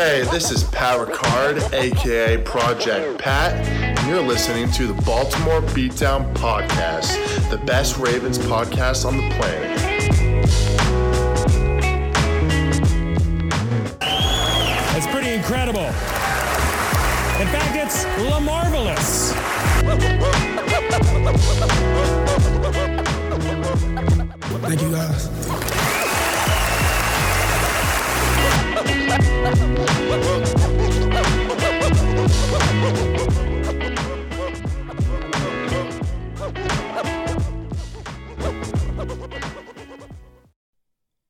Hey, this is Power Card, aka Project Pat, and you're listening to the Baltimore Beatdown Podcast, the best Ravens podcast on the planet. It's pretty incredible. In fact, it's la marvelous. Thank you guys.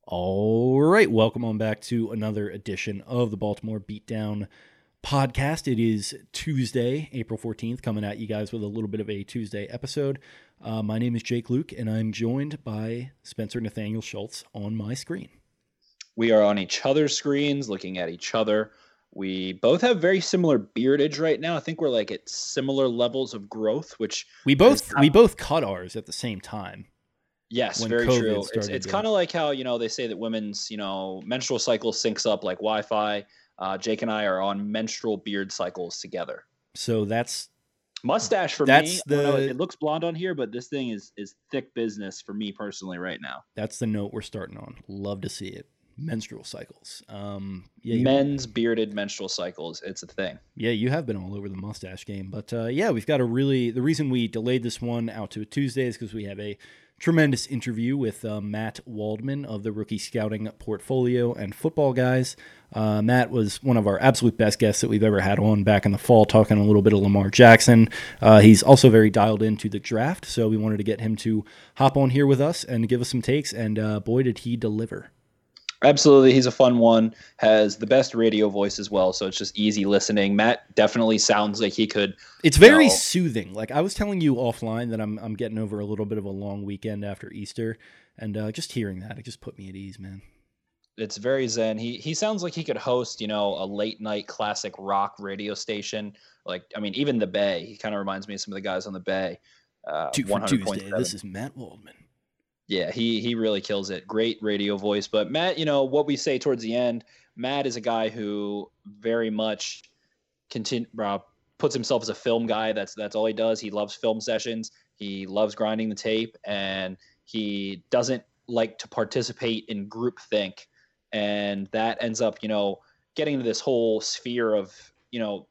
All right, welcome on back to another edition of the Baltimore Beatdown podcast. It is Tuesday, April 14th, coming at you guys with a little bit of a Tuesday episode. Uh, my name is Jake Louque, and I'm joined by Spencer Nathaniel Schultz on my screen. We are on each other's screens, looking at each other. We both have very similar beardage right now. I think we're like at similar levels of growth, which We both we both cut ours at the same time. Yes, very COVID true. It's, it's kind of like how you know they say that women's you know menstrual cycle syncs up like Wi-Fi. Uh, Jake and I are on menstrual beard cycles together. So that's Mustache for That's me. Don't know, it looks blonde on here, but this thing is is thick business for me personally right now. that's the note we're starting on. Love to see it. Menstrual cycles. Um, yeah, you- Men's bearded menstrual cycles. It's a thing. Yeah, you have been all over the mustache game. But uh, yeah, we've got a really. The reason we delayed this one out to a Tuesday is because we have a tremendous interview with uh, Matt Waldman of the Rookie Scouting Portfolio and Football Guys. Uh, Matt was one of our absolute best guests that we've ever had on back in the fall, talking a little bit of Lamar Jackson. Uh, he's also very dialed into the draft, so we wanted to get him to hop on here with us and give us some takes. And uh, boy, did he deliver! Absolutely, he's a fun one. Has the best radio voice as well, so it's just easy listening. Matt definitely sounds like he could. It's very No. soothing. Like I was telling you offline that I'm I'm getting over a little bit of a long weekend after Easter, and uh, just hearing that it just put me at ease, man. It's very zen. He he sounds like he could host, you know, a late night classic rock radio station. Like I mean, even the Bay. He kind of reminds me of some of the guys on the Bay. Uh, Two for Tuesday. This is Matt Waldman. Yeah, he he really kills it. Great radio voice. But Matt, you know what we say towards the end. Matt is a guy who very much continue uh, puts himself as a film guy. That's that's all he does. He loves film sessions. He loves grinding the tape, and he doesn't like to participate in groupthink. And that ends up, you know, getting into this whole sphere of, you know,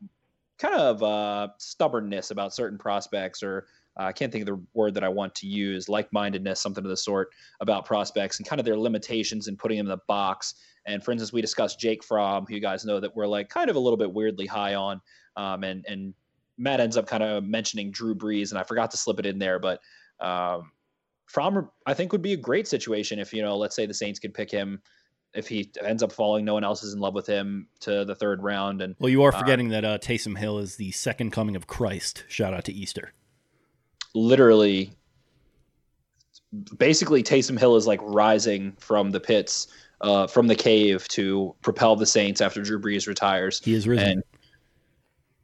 kind of uh, stubbornness about certain prospects or uh, I can't think of the word that I want to use, like-mindedness, something of the sort about prospects and kind of their limitations and putting them in the box. And for instance, we discussed Jake Fromm, who you guys know that we're like kind of a little bit weirdly high on, um, and and Matt ends up kind of mentioning Drew Brees, and I forgot to slip it in there, but um, Fromm I think would be a great situation if you know, let's say the Saints could pick him. If he ends up falling, no one else is in love with him to the third round, and Well, you are Uh, forgetting that uh, Taysom Hill is the second coming of Christ. Shout out to Easter. Literally basically Taysom Hill is like rising from the pits uh, from the cave to propel the Saints after Drew Brees retires. He is risen. And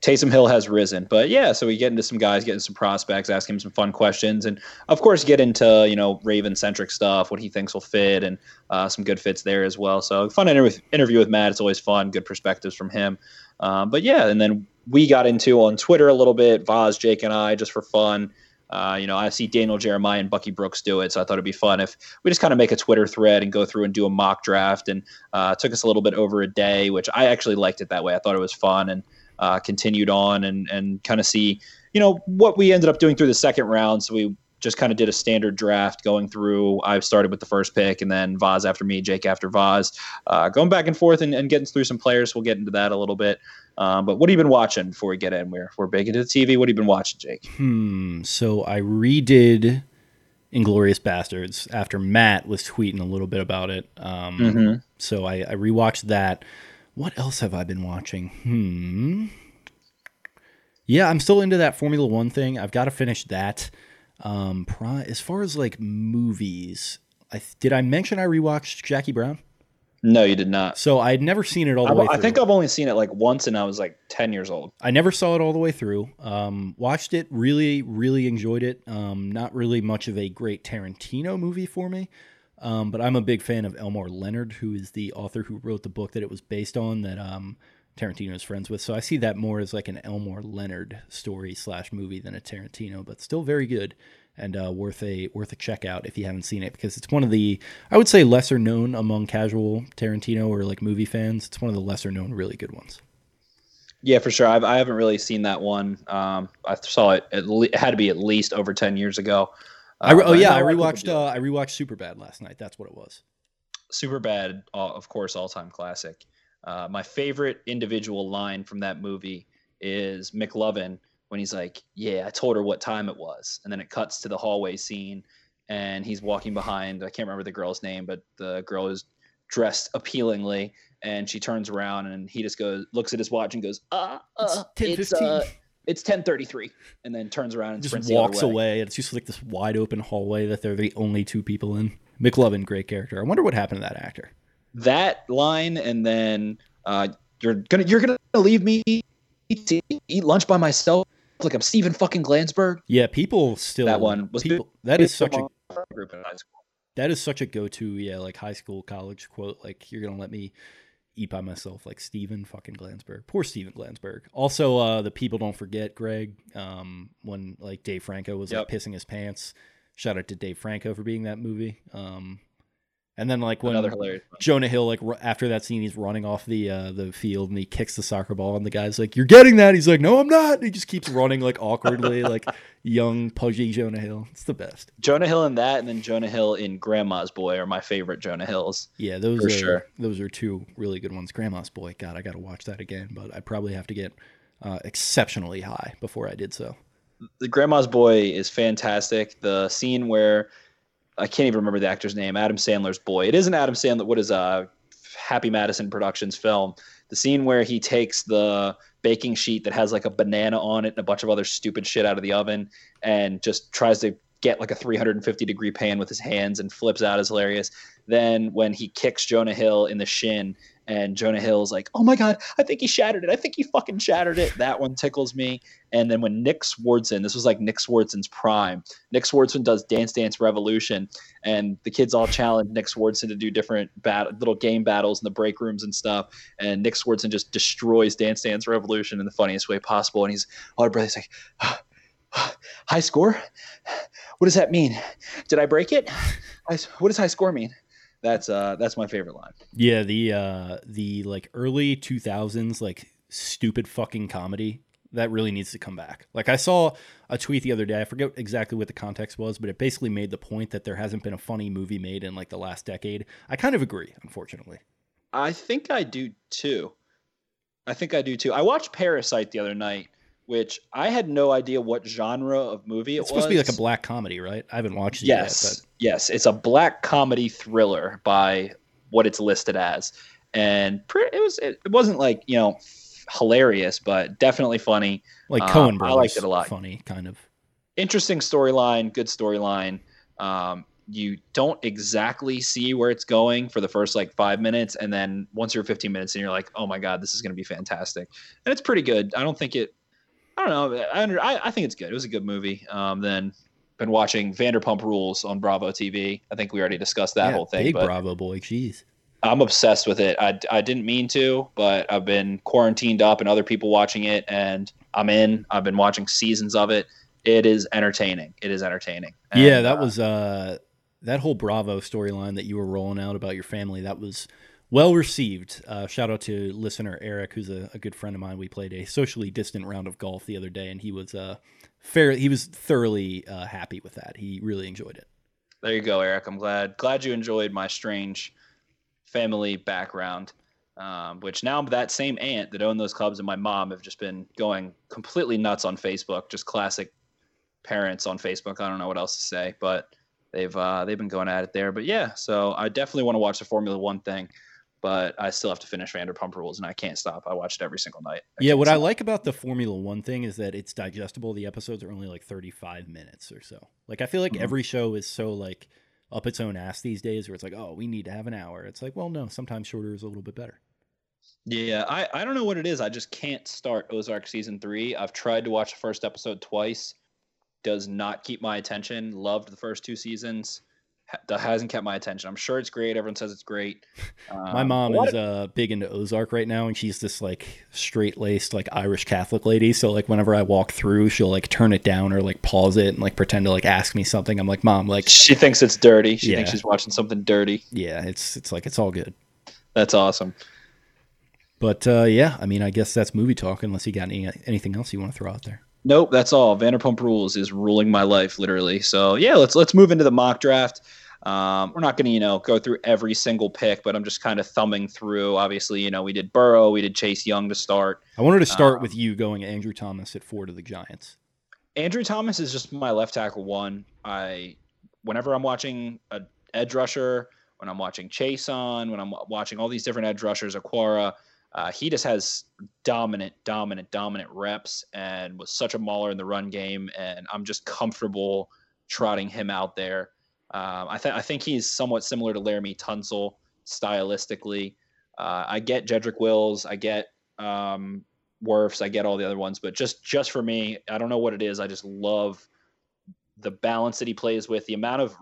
Taysom Hill has risen. But yeah, so we get into some guys, getting some prospects, ask him some fun questions, and of course get into you know Raven centric stuff, what he thinks will fit, and uh, some good fits there as well. So fun inter- interview with Matt. It's always fun, good perspectives from him. Um, but yeah, and then we got into on Twitter a little bit, Vaz, Jake, and I, just for fun. Uh, you know, I see Daniel Jeremiah and Bucky Brooks do it, so I thought it'd be fun if we just kind of make a Twitter thread and go through and do a mock draft. And uh, took us a little bit over a day, which I actually liked it that way. I thought it was fun, and uh, continued on and and kind of see you know what we ended up doing through the second round. So we just kind of did a standard draft going through. I started with the first pick and then Vaz after me, Jake after Vaz, uh, going back and forth and, and, getting through some players. We'll get into that a little bit. Um, but what have you been watching before we get in? We're, we're big into the TV. What have you been watching, Jake? Hmm. So I redid Inglourious Basterds after Matt was tweeting a little bit about it. Um, mm-hmm. So I, I rewatched that. What else have I been watching? Hmm. Yeah, I'm still into that Formula One thing. I've got to finish that. Um, as far as like movies, I did I mention I rewatched Jackie Brown? No, you did not. So I had never seen it all the I, way. Through. I think I've only seen it like once, and I was like ten years old. I never saw it all the way through. Um, watched it, really, really enjoyed it. Um, not really much of a great Tarantino movie for me, um, but I'm a big fan of Elmore Leonard, who is the author who wrote the book that it was based on. That um, Tarantino's friends with. So I see that more as like an Elmore Leonard story slash movie than a Tarantino, but still very good and uh, worth a worth a check out if you haven't seen it because it's one of the I would say lesser known among casual Tarantino or like movie fans. It's one of the lesser known really good ones. Yeah, for sure. I've, I haven't really seen that one. Um, I saw it. At le- it had to be at least over ten years ago. Uh, I re- oh yeah, I, I rewatched. Uh, I rewatched Superbad last night. That's what it was. Superbad, uh, of course, all time classic. Uh, my favorite individual line from that movie is McLovin when he's like, "Yeah, I told her what time it was," and then it cuts to the hallway scene, and he's walking behind. I can't remember the girl's name, but the girl is dressed appealingly, and she turns around, and he just goes, looks at his watch, and goes, "Uh, uh it's, uh, it's 10:33," and then turns around and just walks away. It's just like this wide open hallway that they're the only two people in. McLovin, great character. I wonder what happened to that actor that line and then uh, you're gonna you're gonna leave me to eat lunch by myself like I'm Steven fucking Glansberg. Yeah, people still that one was people, that is such a group in high school. That is such a go-to, yeah, like high school, college quote. Like you're gonna let me eat by myself, like Steven fucking Glansberg. Poor Steven Glansberg. Also, uh, the people don't forget Greg. Um, when like Dave Franco was yep. like pissing his pants. Shout out to Dave Franco for being that movie. Um, and then like when Jonah Hill like r- after that scene he's running off the uh, the field and he kicks the soccer ball and the guy's like you're getting that? He's like no I'm not. And he just keeps running like awkwardly like young pudgy Jonah Hill. It's the best. Jonah Hill in that and then Jonah Hill in Grandma's Boy are my favorite Jonah Hills. Yeah those are sure. those are two really good ones. Grandma's Boy God I got to watch that again but I probably have to get uh, exceptionally high before I did so. The Grandma's Boy is fantastic. The scene where I can't even remember the actor's name. Adam Sandler's boy. It isn't Adam Sandler. What is uh Happy Madison Productions film? The scene where he takes the baking sheet that has like a banana on it and a bunch of other stupid shit out of the oven and just tries to get like a 350 degree pan with his hands and flips out is hilarious. Then when he kicks Jonah Hill in the shin and Jonah Hill's like, "Oh my god, I think he shattered it. I think he fucking shattered it." That one tickles me. And then when Nick Swardson, this was like Nick Swardson's prime. Nick Swardson does Dance Dance Revolution, and the kids all challenge Nick Swardson to do different bat- little game battles in the break rooms and stuff. And Nick Swardson just destroys Dance Dance Revolution in the funniest way possible. And he's all brother, he's like, "High score? What does that mean? Did I break it? What does high score mean?" That's uh that's my favorite line. Yeah, the uh the like early 2000s like stupid fucking comedy that really needs to come back. Like I saw a tweet the other day, I forget exactly what the context was, but it basically made the point that there hasn't been a funny movie made in like the last decade. I kind of agree, unfortunately. I think I do too. I think I do too. I watched Parasite the other night which I had no idea what genre of movie it it's supposed to be like a black comedy, right? I haven't watched it yes, yet. But... Yes, it's a black comedy thriller by what it's listed as, and it was it wasn't like you know hilarious, but definitely funny. Like Coen um, Brothers, I liked it a lot. Funny, kind of interesting storyline, good storyline. Um, you don't exactly see where it's going for the first like five minutes, and then once you're 15 minutes and you're like, oh my god, this is going to be fantastic, and it's pretty good. I don't think it I don't know. I, I think it's good. It was a good movie. Um, then been watching Vanderpump Rules on Bravo TV. I think we already discussed that yeah, whole thing. Big Bravo boy, jeez. I'm obsessed with it. I, I didn't mean to, but I've been quarantined up and other people watching it, and I'm in. I've been watching seasons of it. It is entertaining. It is entertaining. And, yeah, that uh, was uh, that whole Bravo storyline that you were rolling out about your family. That was well received. Uh, shout out to listener Eric, who's a, a, good friend of mine. We played a socially distant round of golf the other day, and he was uh, fair. He was thoroughly uh, happy with that. He really enjoyed it. There you go, Eric. I'm glad glad you enjoyed my strange family background. Um, which now that same aunt that owned those clubs and my mom have just been going completely nuts on Facebook. Just classic parents on Facebook. I don't know what else to say, but they've uh, they've been going at it there. But yeah, so I definitely want to watch the Formula One thing but I still have to finish Vanderpump Rules, and I can't stop. I watch it every single night. I yeah, what stop. I like about the Formula One thing is that it's digestible. The episodes are only like thirty-five minutes or so. Like I feel like mm-hmm. every show is so like up its own ass these days, where it's like, oh, we need to have an hour. It's like, well, no, sometimes shorter is a little bit better. Yeah, I, I don't know what it is. I just can't start Ozark season three. I've tried to watch the first episode twice. Does not keep my attention. Loved the first two seasons that hasn't kept my attention. I'm sure it's great. Everyone says it's great. Um, my mom is uh, big into Ozark right now, and she's this like straight laced like Irish Catholic lady. So like whenever I walk through, she'll like turn it down or like pause it and like pretend to like ask me something. I'm like, mom, like she thinks it's dirty. She yeah. thinks she's watching something dirty. Yeah, it's it's like it's all good. That's awesome. But uh, yeah, I mean, I guess that's movie talk. Unless you got any anything else you want to throw out there. Nope, that's all. Vanderpump Rules is ruling my life, literally. So yeah, let's let's move into the mock draft. Um, we're not going to, you know, go through every single pick, but I'm just kind of thumbing through. Obviously, you know, we did Burrow, we did Chase Young to start. I wanted to start um, with you going Andrew Thomas at four to the Giants. Andrew Thomas is just my left tackle one. I, whenever I'm watching a edge rusher, when I'm watching Chaisson, when I'm watching all these different edge rushers, Okwara, uh, he just has dominant, dominant, dominant reps and was such a mauler in the run game. And I'm just comfortable trotting him out there. Um, I, th- I think he's somewhat similar to Laremy Tunsil stylistically. Uh, I get Jedrick Wills, I get um, Wirfs, I get all the other ones, but just just for me, I don't know what it is. I just love the balance that he plays with, the amount of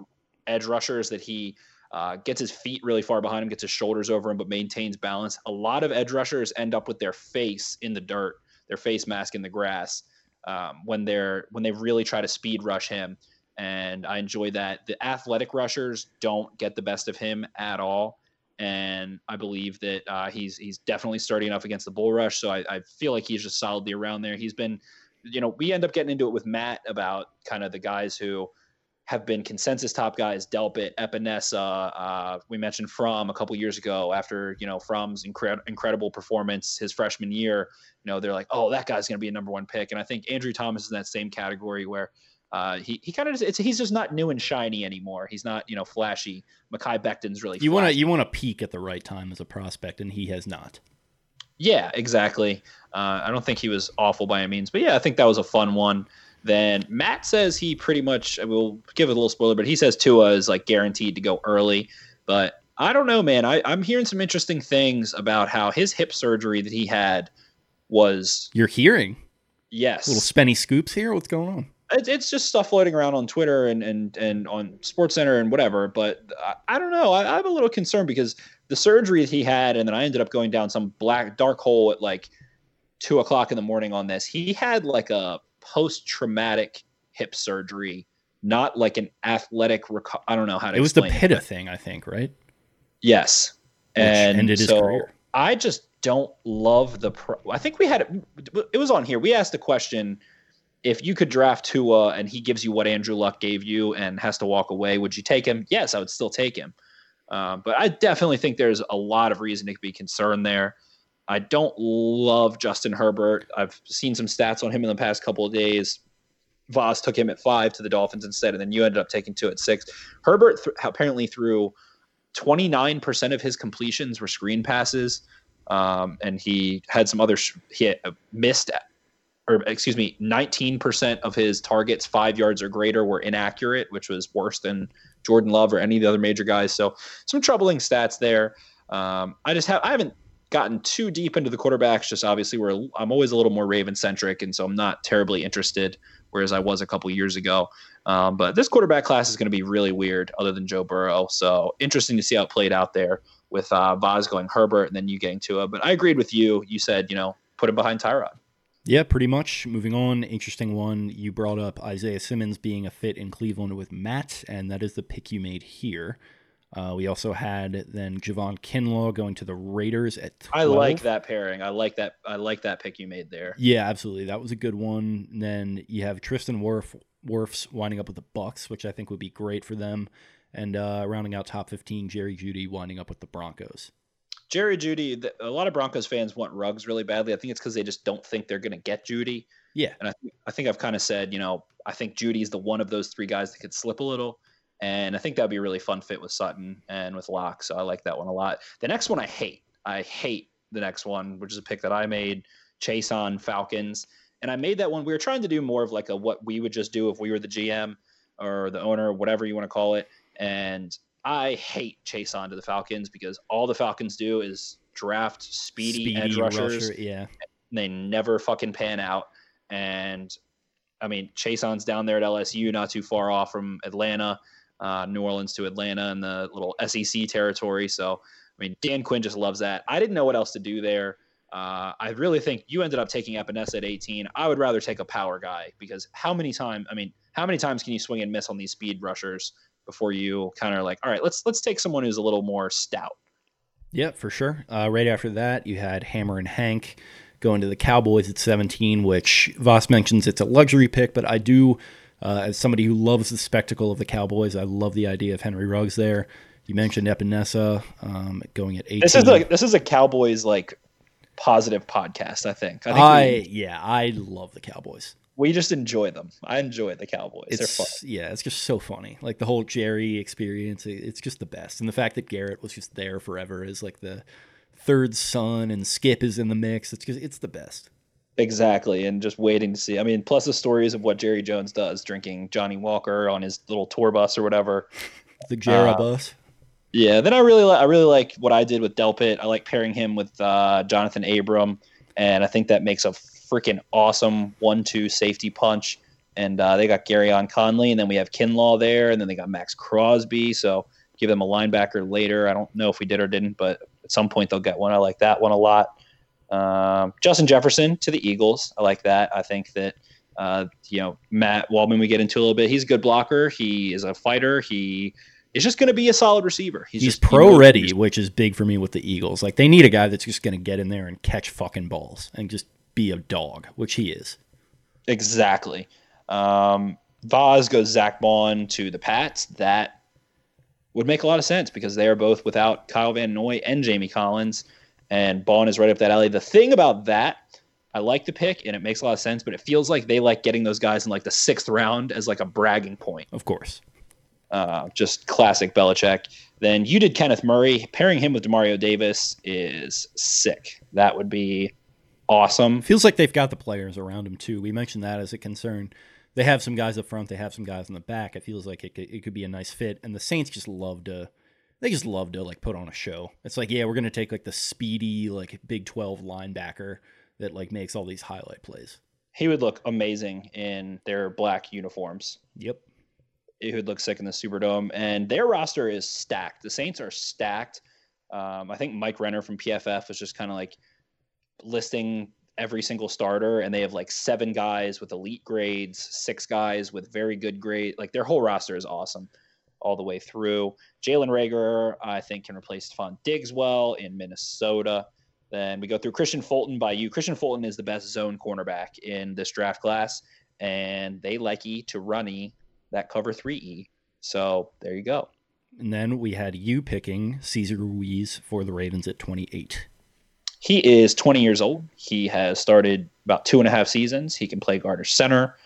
edge rushers that he uh, gets his feet really far behind him, gets his shoulders over him, but maintains balance. A lot of edge rushers end up with their face in the dirt, their face mask in the grass um, when they're when they really try to speed rush him. And I enjoy that. The athletic rushers don't get the best of him at all. And I believe that uh, he's he's definitely starting enough against the bull rush. So I, I feel like he's just solidly around there. He's been, you know, we end up getting into it with Matt about kind of the guys who have been consensus top guys, Delpit, Epenesa. Uh, we mentioned Fromm a couple years ago after, you know, Fromm's incre- incredible performance his freshman year. You know, they're like, oh, that guy's going to be a number one pick. And I think Andrew Thomas is in that same category where uh, he he kind of it's he's just not new and shiny anymore. He's not you know flashy. Mekhi Becton's really you want to you want to peak at the right time as a prospect, and he has not. Yeah, exactly. Uh, I don't think he was awful by any means, but yeah, I think that was a fun one then Matt says he pretty much will give it a little spoiler, but he says Tua is like guaranteed to go early. But I don't know, man. I, I'm hearing some interesting things about how his hip surgery that he had was. You're hearing? Yes. Little spenny scoops here. What's going on? it's just stuff floating around on Twitter and and and on Sports Center and whatever. But I, I don't know. I, I'm a little concerned because the surgery that he had, and then I ended up going down some black dark hole at like two o'clock in the morning on this. He had like a post traumatic hip surgery, not like an athletic. Reco- I don't know how to. It was the Pitta it. thing, I think, right? Yes, Which and ended his so career. I just don't love the. Pro- I think we had it. It was on here. We asked the question: If you could draft Tua and he gives you what Andrew Luck gave you and has to walk away, would you take him? Yes, I would still take him. Um, but I definitely think there's a lot of reason to be concerned there. I don't love Justin Herbert. I've seen some stats on him in the past couple of days. Voss took him at five to the Dolphins instead, and then you ended up taking Tua at six. Herbert th- apparently threw 29% of his completions were screen passes, um, and he had some other sh- he missed, or excuse me, 19% of his targets five yards or greater were inaccurate, which was worse than Jordan Love or any of the other major guys. So some troubling stats there. Um, I just have I haven't gotten too deep into the quarterbacks. Just obviously, where I'm always a little more Raven centric, and so I'm not terribly interested. Whereas I was a couple years ago. Um, but this quarterback class is going to be really weird, other than Joe Burrow. So interesting to see how it played out there with uh, Boz going Herbert and then you getting to it. But I agreed with you. You said you know put him behind Tyrod. Yeah, pretty much. Moving on, interesting one. You brought up Isaiah Simmons being a fit in Cleveland with Matt, and that is the pick you made here. Uh, we also had then Javon Kinlaw going to the Raiders at 12. I like that pairing. I like that. I like that pick you made there. Yeah, absolutely. That was a good one. And then you have Tristan Wirf, Wirfs winding up with the Bucks, which I think would be great for them. And uh, rounding out top 15, Jerry Jeudy winding up with the Broncos. Jerry Jeudy. the, a lot of Broncos fans want Ruggs really badly. I think it's because they just don't think they're going to get Jeudy. Yeah. And I, th- I think I've kind of said, you know, I think Jeudy's the one of those three guys that could slip a little. And I think that'd be a really fun fit with Sutton and with Lock. So I like that one a lot. The next one I hate. I hate the next one, which is a pick that I made, Chaisson Falcons. And I made that one. We were trying to do more of like a what we would just do if we were the GM or the owner, whatever you want to call it. And I hate Chaisson to the Falcons because all the Falcons do is draft speedy, Speedy edge rushers. rusher, yeah. They never fucking pan out. And I mean, Chaisson's down there at LSU, not too far off from Atlanta, uh, New Orleans to Atlanta in the little SEC territory. So, I mean, Dan Quinn just loves that. I didn't know what else to do there. Uh, I really think you ended up taking Epenesa at 18. I would rather take a power guy because how many times? I mean, how many times can you swing and miss on these speed rushers before you kind of like, all right, let's let's take someone who's a little more stout. Yeah, for sure. Uh, right after that, you had Hammer and Hank going to the Cowboys at 17, which Voss mentions it's a luxury pick, but I do, uh, as somebody who loves the spectacle of the Cowboys, I love the idea of Henry Ruggs there. You mentioned Epenesa um, going at 18. This is like this is a Cowboys like positive podcast. I think. I think I we, yeah, I love the Cowboys. we just enjoy them. I enjoy the Cowboys. They're It's fun. yeah, it's just so funny. Like the whole Jerry experience, it's just the best. And the fact that Garrett was just there forever is like the third son, and Skip is in the mix. It's just it's the best. Exactly, and just waiting to see. I mean, plus the stories of what Jerry Jones does, drinking Johnnie Walker on his little tour bus or whatever. The Jera Uh, bus. Yeah, then I really, li- I really like what I did with Delpit. I like pairing him with uh, Jonathan Abram, and I think that makes a freaking awesome one-two safety punch. And uh, they got Gareon Conley, and then we have Kinlaw there, and then they got Maxx Crosby. So give them a linebacker later. I don't know if we did or didn't, but at some point they'll get one. I like that one a lot. Um, Justin Jefferson to the Eagles. I like that. I think that uh, you know Matt Waldman. We get into a little bit. He's a good blocker. He is a fighter. He is just going to be a solid receiver. He's, He's just, pro ready, which is big for me with the Eagles. Like they need a guy that's just going to get in there and catch fucking balls and just be a dog, which he is. Exactly. Um, Vaz goes Zack Baun to the Pats. That would make a lot of sense because they are both without Kyle Van Noy and Jamie Collins, and Baun is right up that alley. The thing about that, I like the pick and it makes a lot of sense, but it feels like they like getting those guys in like the sixth round as like a bragging point. Of course. Uh, just classic Belichick. Then you did Kenneth Murray. Pairing him with Demario Davis is sick. That would be awesome. Feels like they've got the players around him too. We mentioned that as a concern. They have some guys up front. They have some guys in the back. It feels like it could, it could be a nice fit. And the Saints just love to, they just love to like put on a show. It's like, yeah, we're gonna take like the speedy like Big Twelve linebacker that like makes all these highlight plays. He would look amazing in their black uniforms. Yep. It would look sick in the Superdome. And their roster is stacked. The Saints are stacked. Um, I think Mike Renner from PFF was just kind of like listing every single starter, and they have like seven guys with elite grades, six guys with very good grade. Like their whole roster is awesome all the way through. Jalen Reagor, I think, can replace Stefon Diggs well in Minnesota. Then we go through Kristian Fulton by you. Kristian Fulton is the best zone cornerback in this draft class, and they like E to run E that cover three E. So there you go. And then we had you picking Cesar Ruiz for the Ravens at 28. He is 20 years old. He has started about two and a half seasons. He can play guard or center,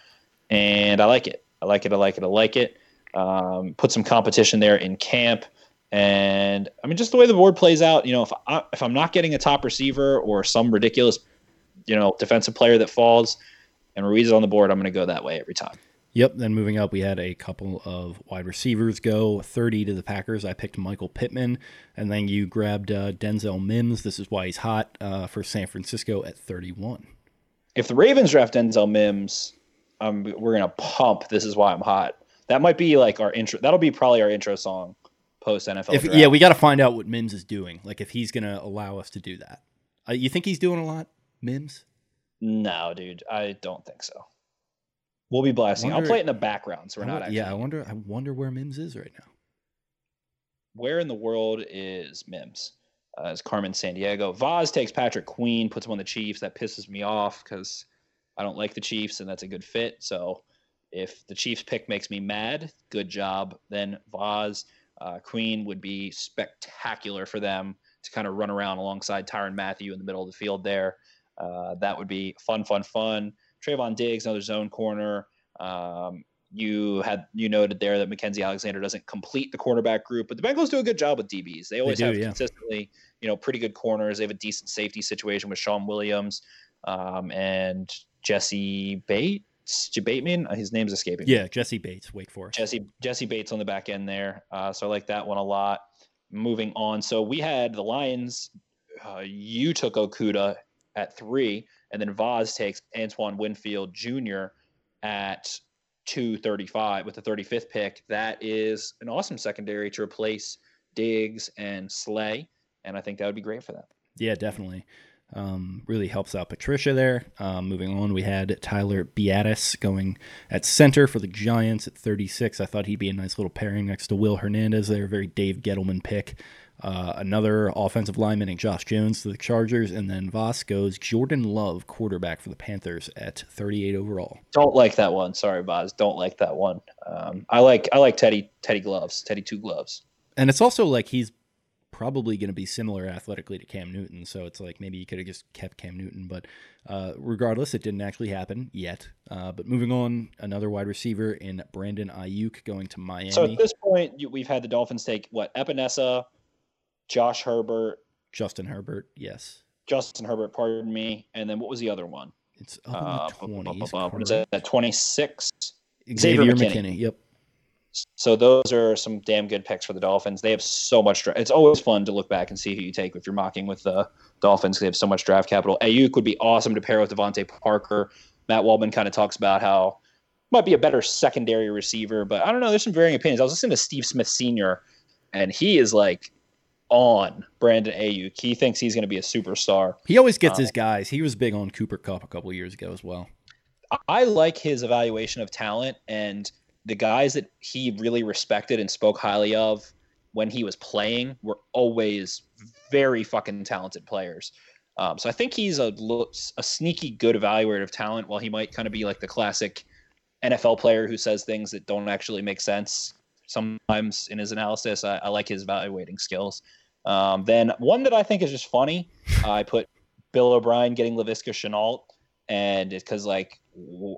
and I like it. I like it. I like it. I like it. Um, put some competition there in camp, and I mean, just the way the board plays out. You know, if I, if I'm not getting a top receiver or some ridiculous, you know, defensive player that falls, and Ruiz is on the board, I'm going to go that way every time. Yep. Then moving up, we had a couple of wide receivers go 30 to the Packers. I picked Michael Pittman, and then you grabbed uh, Denzel Mims. This is why he's hot uh, for San Francisco at 31. If the Ravens draft Denzel Mims, um, we're going to pump. This is why I'm hot. That might be like our intro. That'll be probably our intro song post NFL. If, draft. yeah, we got to find out what Mims is doing. Like if he's going to allow us to do that. Uh, you think he's doing a lot, Mims? No, dude, I don't think so. We'll be blasting. I'll play it in the background, so we're I not actually. yeah, I wonder. I wonder where Mims is right now. where in the world is Mims? Uh, is Carmen Sandiego? Vaz takes Patrick Queen, puts him on the Chiefs. That pisses me off because I don't like the Chiefs, and that's a good fit. So if the Chiefs pick makes me mad, good job. Then Vaz uh, Queen would be spectacular for them to kind of run around alongside Tyrann Mathieu in the middle of the field there. Uh, that would be fun, fun, fun. Trevon Diggs, another zone corner. Um, you had you noted there that Mackensie Alexander doesn't complete the cornerback group, but the Bengals do a good job with DBs. They always they do, have yeah. consistently, you know, pretty good corners. They have a decent safety situation with Shawn Williams um, and Jessie Bates. Bateman, his name's escaping. Yeah, Jessie Bates, Wake Forest. Jesse Jessie Bates on the back end there, uh, so I like that one a lot. Moving on, so we had the Lions. Uh, you took Okudah at three, and then Vaz takes Antoine Winfield Jr. at 235 with the 35th pick. That is an awesome secondary to replace Diggs and Slay, and I think that would be great for them. Yeah, definitely. Um, really helps out Patricia there. Um, moving on, we had Tyler Biadasz going at center for the Giants at 36. I thought he'd be a nice little pairing next to Will Hernandez there. Very Dave Gettleman pick. Uh, another offensive lineman and Josh Jones to the Chargers, and then Voss goes Jordan Love, quarterback for the Panthers at 38 overall. Don't like that one. Sorry, Boz. Don't like that one. Um, I like I like Teddy Teddy Gloves, Teddy Two Gloves. And it's also like he's probably going to be similar athletically to Cam Newton, so it's like maybe you could have just kept Cam Newton. But uh, regardless, it didn't actually happen yet. Uh, but moving on, another wide receiver in Brandon Aiyuk going to Miami. So at this point, we've had the Dolphins take what Epenesa Josh Herbert, Justin Herbert, yes. Justin Herbert, pardon me. And then what was the other one? It's up in the 20s. Uh, what is it? 26? Xavier, Xavier McKinney. McKinney. Yep. So those are some damn good picks for the Dolphins. They have so much. Dra- it's always fun to look back and see who you take if you're mocking with the Dolphins. They have so much draft capital. Aiyuk would be awesome to pair with DeVante Parker. Matt Waldman kind of talks about how might be a better secondary receiver, but I don't know. There's some varying opinions. I was listening to Steve Smith Sr. and he is like on Brandon Aiyuk. He thinks he's going to be a superstar. He always gets um, his guys. He was big on Cooper Kupp a couple years ago as well. I like his evaluation of talent and the guys that he really respected and spoke highly of when he was playing were always very fucking talented players. Um, so I think he's a a sneaky good evaluator of talent. While he might kind of be like the classic NFL player who says things that don't actually make sense sometimes in his analysis. I, I like his evaluating skills. Um, then one that I think is just funny, I put Bill O'Brien getting Laviska Shenault, and because like w-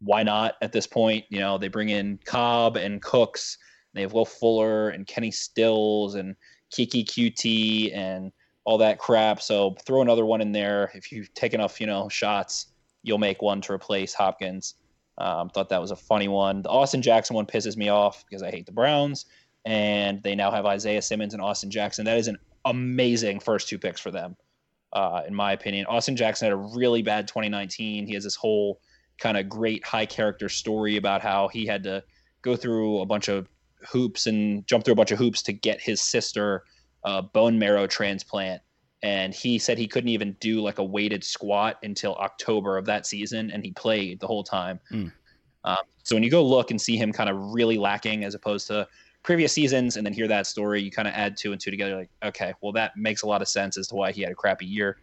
why not at this point? You know they bring in Cobb and Cooks. They have Will Fuller and Kenny Stills and Keke Coutee and all that crap. So throw another one in there. If you take enough, you know, shots, you'll make one to replace Hopkins. Um, thought that was a funny one. The Austin Jackson one pisses me off because I hate the Browns, and they now have Isaiah Simmons and Austin Jackson. That is an amazing first two picks for them, uh, in my opinion. Austin Jackson had a really bad 2019. He has this whole kind of great high character story about how he had to go through a bunch of hoops and jump through a bunch of hoops to get his sister a bone marrow transplant and he said he couldn't even do like a weighted squat until October of that season, and he played the whole time. Mm. Um, so when you go look and see him kind of really lacking as opposed to previous seasons, and then hear that story, you kind of add two and two together. Like, okay, well that makes a lot of sense as to why he had a crappy year.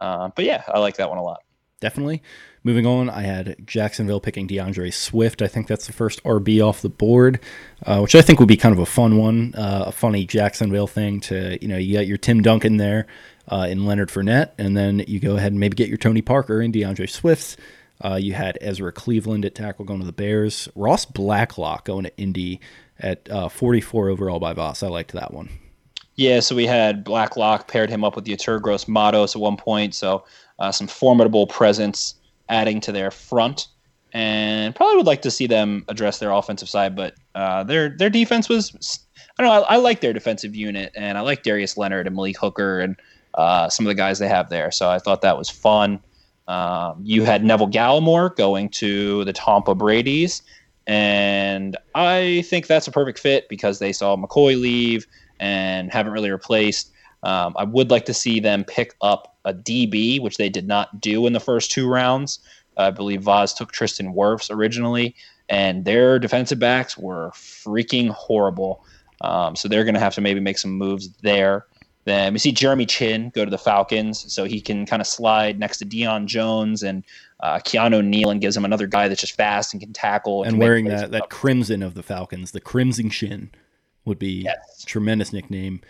Uh, but yeah, I like that one a lot. Definitely. Moving on, I had Jacksonville picking D'Andre Swift. I think that's the first RB off the board, uh, which I think would be kind of a fun one, uh, a funny Jacksonville thing to, you know, you got your Tim Duncan there uh, in Leonard Fournette, and then you go ahead and maybe get your Tony Parker and D'Andre Swift. Uh, you had Ezra Cleveland at tackle going to the Bears. Ross Blacklock going to Indy at uh, 44 overall by Voss. I liked that one. Yeah, so we had Blacklock paired him up with the Yetur Gross at one point. So uh, some formidable presence adding to their front. And probably would like to see them address their offensive side, but uh, their their defense was I don't know. I, I, like their defensive unit, and I like Darius Leonard and Malik Hooker and uh, some of the guys they have there. So I thought that was fun. Um, you had Neville Gallimore going to the Tampa Brady's, and I think that's a perfect fit because they saw McCoy leave and haven't really replaced. Um, I would like to see them pick up a DB, which they did not do in the first two rounds. I believe Voz took Tristan Wirfs originally, and their defensive backs were freaking horrible. Um, so they're going to have to maybe make some moves there. Then we see Jeremy Chinn go to the Falcons, so he can kind of slide next to Deion Jones and uh, Keanu Neal and gives him another guy that's just fast and can tackle. And, and wearing that, that crimson of the Falcons, the Crimson Shin would be yes. tremendous nickname.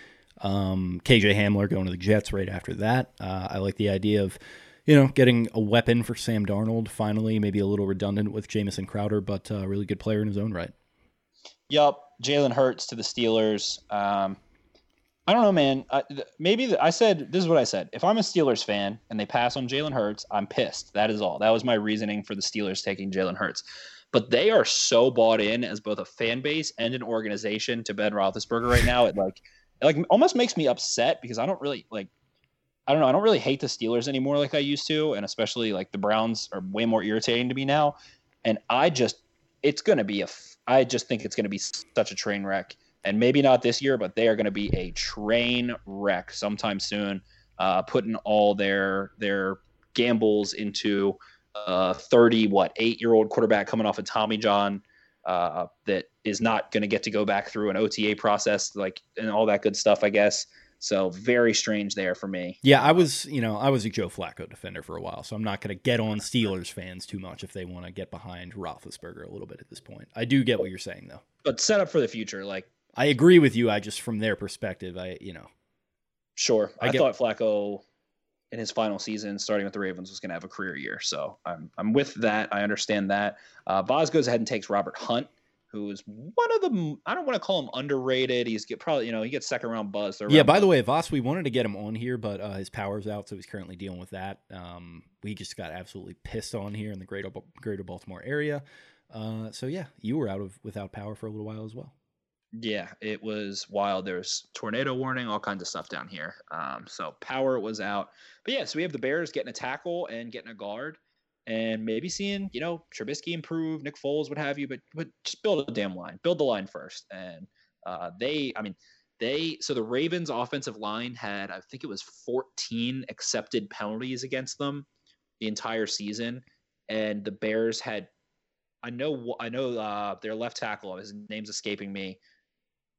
Um, KJ Hamler going to the Jets right after that. Uh, I like the idea of, you know, getting a weapon for Sam Darnold finally, maybe a little redundant with Jamison Crowder, but a really good player in his own right. Yup. Jalen Hurts to the Steelers. Um, I don't know, man. I, maybe the, I said this is what I said. If I'm a Steelers fan and they pass on Jalen Hurts, I'm pissed. That is all. That was my reasoning for the Steelers taking Jalen Hurts. But they are so bought in as both a fan base and an organization to Ben Roethlisberger right now. It like, like almost makes me upset because I don't really like. I don't know. I don't really hate the Steelers anymore like I used to, and especially like the Browns are way more irritating to me now. And I just, it's going to be a. I just think it's going to be such a train wreck and maybe not this year, but they are going to be a train wreck sometime soon. Uh, putting all their their gambles into a 30 what eight year old quarterback coming off of Tommy John uh, that is not going to get to go back through an OTA process like and all that good stuff. I guess. So very strange there for me. Yeah, I was, you know, I was a Joe Flacco defender for a while, so I'm not going to get on Steelers fans too much if they want to get behind Roethlisberger a little bit at this point. I do get what you're saying though. But set up for the future, like I agree with you. I just from their perspective, I you know. Sure, I, I get, thought Flacco in his final season, starting with the Ravens, was going to have a career year. So I'm I'm with that. I understand that. Uh, Voz goes ahead and takes Robert Hunt, who is one of the I don't want to call him underrated. He's get probably you know he gets second round buzz. Yeah. By the way, Voss, we wanted to get him on here, but uh, his power's out, so he's currently dealing with that. Um, we just got absolutely pissed on here in the greater greater Baltimore area. Uh, so yeah, you were out of without power for a little while as well yeah, it was wild. There's tornado warning, all kinds of stuff down here. Um, so power was out. But yeah, so we have the Bears getting a tackle and getting a guard, and maybe seeing you know Trubisky improve, Nick Foles, what have you. But but just build a damn line, build the line first. And uh, they, I mean, they. So the Ravens' offensive line had, I think it was 14 accepted penalties against them the entire season, and the Bears had. I know, I know, uh, their left tackle. His name's escaping me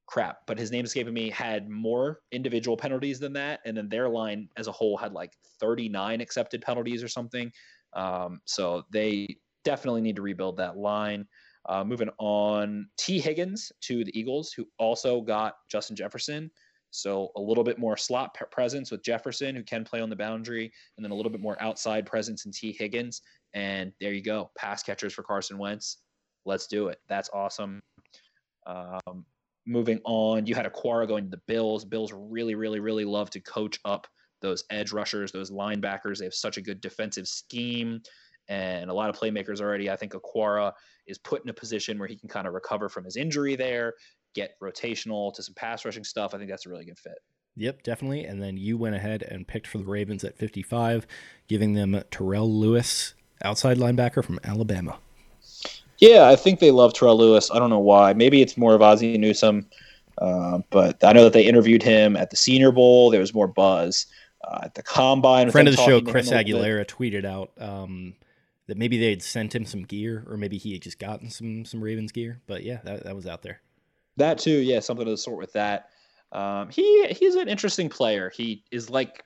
crap, but his name escaping me had more individual penalties than that, and then their line as a whole had like 39 accepted penalties or something. Um, so they definitely need to rebuild that line. Uh, moving on, Tee Higgins to the Eagles, who also got Justin Jefferson. So a little bit more slot presence with Jefferson, who can play on the boundary, and then a little bit more outside presence in Tee Higgins. And there you go, pass catchers for Carson Wentz. Let's do it. That's awesome. Um, moving on, you had Okwara going to the Bills. Bills really, really, really love to coach up those edge rushers, those linebackers. They have such a good defensive scheme and a lot of playmakers already. I think Okwara is put in a position where he can kind of recover from his injury there, get rotational to some pass rushing stuff. I think that's a really good fit. Yep, definitely. And then you went ahead and picked for the Ravens at 55, giving them Terrell Lewis, outside linebacker from Alabama. Yeah, I think they love Terrell Lewis. I don't know why. Maybe it's more of Ozzie Newsome, uh, but I know that they interviewed him at the Senior Bowl. There was more buzz uh, at the combine. Friend of the show, Chris Aguilera, tweeted out um, that maybe they had sent him some gear, or maybe he had just gotten some some Ravens gear. But yeah, that, that was out there. That too, yeah, something of the sort with that. Um, he he's an interesting player. He is like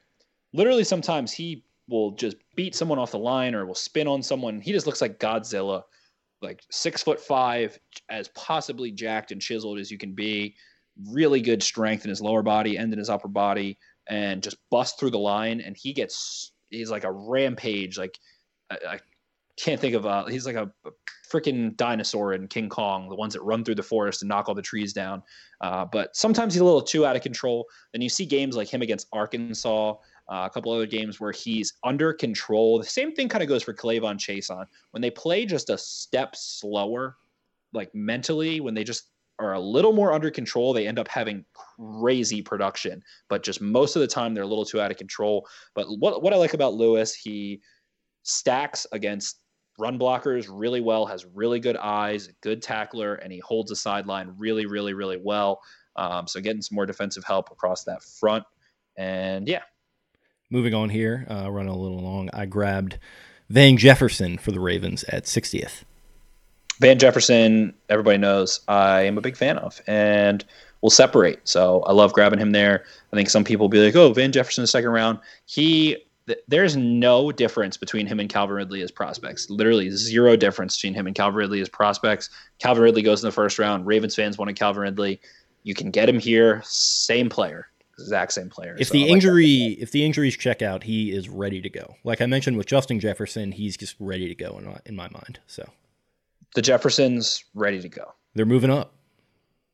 literally sometimes he will just beat someone off the line or will spin on someone. He just looks like Godzilla like six foot five, as possibly jacked and chiseled as you can be. Really good strength in his lower body and in his upper body, and just bust through the line. And he gets he's like a rampage. Like I, I can't think of a he's like a, a freaking dinosaur in King Kong, the ones that run through the forest and knock all the trees down. Uh, but sometimes he's a little too out of control. Then you see games like him against Arkansas uh, a couple other games where he's under control. The same thing kind of goes for K'Lavon Chaisson. When they play just a step slower, like mentally, when they just are a little more under control, they end up having crazy production. But just most of the time, they're a little too out of control. But what what I like about Lewis, he stacks against run blockers really well, has really good eyes, good tackler, and he holds the sideline really, really, really well. Um, so getting some more defensive help across that front. And yeah, moving on here, uh, running a little long, I grabbed Van Jefferson for the Ravens at 60th. Van Jefferson, everybody knows I am a big fan of. And will separate. So I love grabbing him there. I think some people will be like, "Oh, Van Jefferson, the second round." He th- there's no difference between him and Calvin Ridley as prospects. Literally zero difference between him and Calvin Ridley as prospects. Calvin Ridley goes in the first round. Ravens fans wanted Calvin Ridley. You can get him here. Same player, exact same player. If So the like injury, if the injuries check out, he is ready to go. Like I mentioned with Justin Jefferson, he's just ready to go in my, in my mind. So. The Jeffersons ready to go. they're moving up.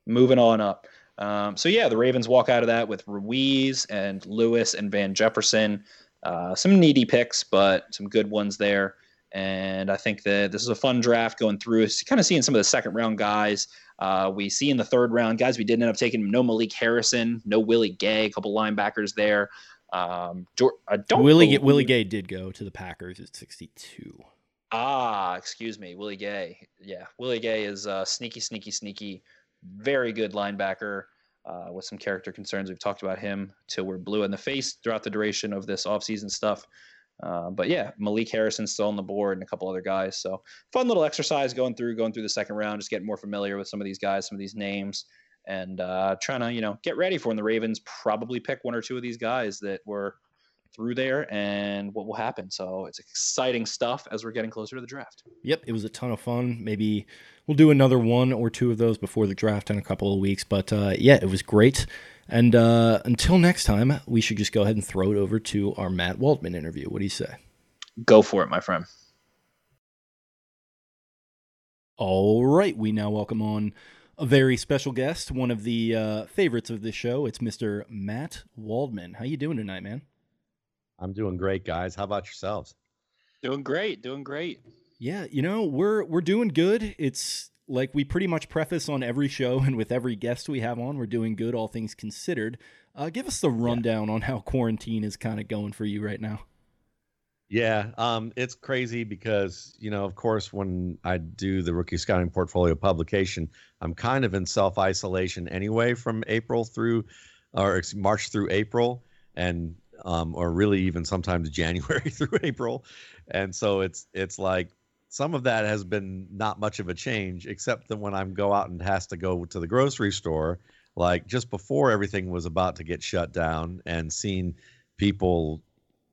moving on up. Um, so yeah, the Ravens walk out of that with Ruiz and Lewis and Van Jefferson. Uh, some needy picks, but some good ones there. And I think that this is a fun draft going through. It's kind of seeing some of the second round guys. Uh, we see in the third round guys we didn't end up taking no Malik Harrison, no Willie Gay, a couple linebackers there. Um, I don't Willie believe- Willie Gay did go to the Packers at 62. Ah, excuse me, Willie Gay. Yeah, Willie Gay is uh, sneaky, sneaky, sneaky. Very good linebacker uh, with some character concerns. We've talked about him till we're blue in the face throughout the duration of this offseason stuff. Uh, but yeah, Malik Harrison still on the board and a couple other guys. So fun little exercise going through, going through the second round, just getting more familiar with some of these guys, some of these names, and uh, trying to you know get ready for when the Ravens probably pick one or two of these guys that were through there and what will happen. So it's exciting stuff as we're getting closer to the draft. Yep, it was a ton of fun. Maybe we'll do another one or two of those before the draft in a couple of weeks. But uh, yeah, it was great. And uh, until next time, we should just go ahead and throw it over to our Matt Waldman interview. What do you say? Go for it, my friend. All right, we now welcome on a very special guest, one of the uh, favorites of this show. It's Mr. Matt Waldman. How you doing tonight, man? I'm doing great, guys. How about yourselves? Doing great, doing great. Yeah, you know, we're we're doing good. It's like we pretty much preface on every show and with every guest we have on, we're doing good, all things considered. Uh, give us the rundown on how quarantine is kind of going for you right now. Yeah, um, it's crazy because you know, of course, when I do the rookie scouting portfolio publication, I'm kind of in self isolation anyway from April through, or ex- March through April, and um, or really even sometimes January through April, and so it's it's like some of that has been not much of a change, except that when I go out and has to go to the grocery store, like just before everything was about to get shut down, and seeing people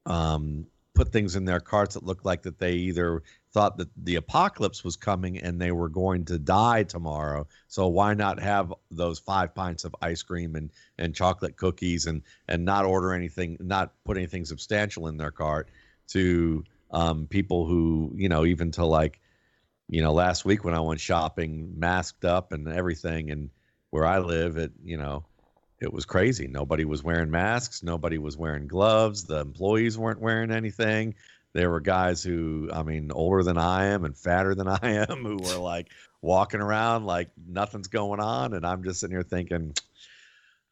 um, put things in their carts that looked like that they either thought that the apocalypse was coming and they were going to die tomorrow. So why not have those five pints of ice cream and and chocolate cookies and and not order anything, not put anything substantial in their cart to um, people who you know even to like you know last week when I went shopping, masked up and everything, and where I live, it you know it was crazy. Nobody was wearing masks. Nobody was wearing gloves. The employees weren't wearing anything. There were guys who, I mean, older than I am and fatter than I am, who were like walking around like nothing's going on. And I'm just sitting here thinking,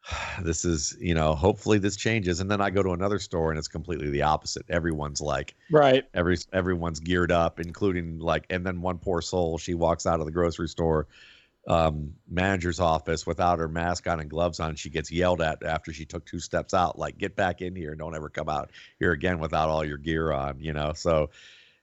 this is, you know, hopefully this changes. And then I go to another store and it's completely the opposite. Everyone's like, Right. every everyone's geared up, including like, and then one poor soul, she walks out of the grocery store um, manager's office without her mask on and gloves on. She gets yelled at after she took two steps out, like, get back in here. Don't ever come out here again without all your gear on, you know? So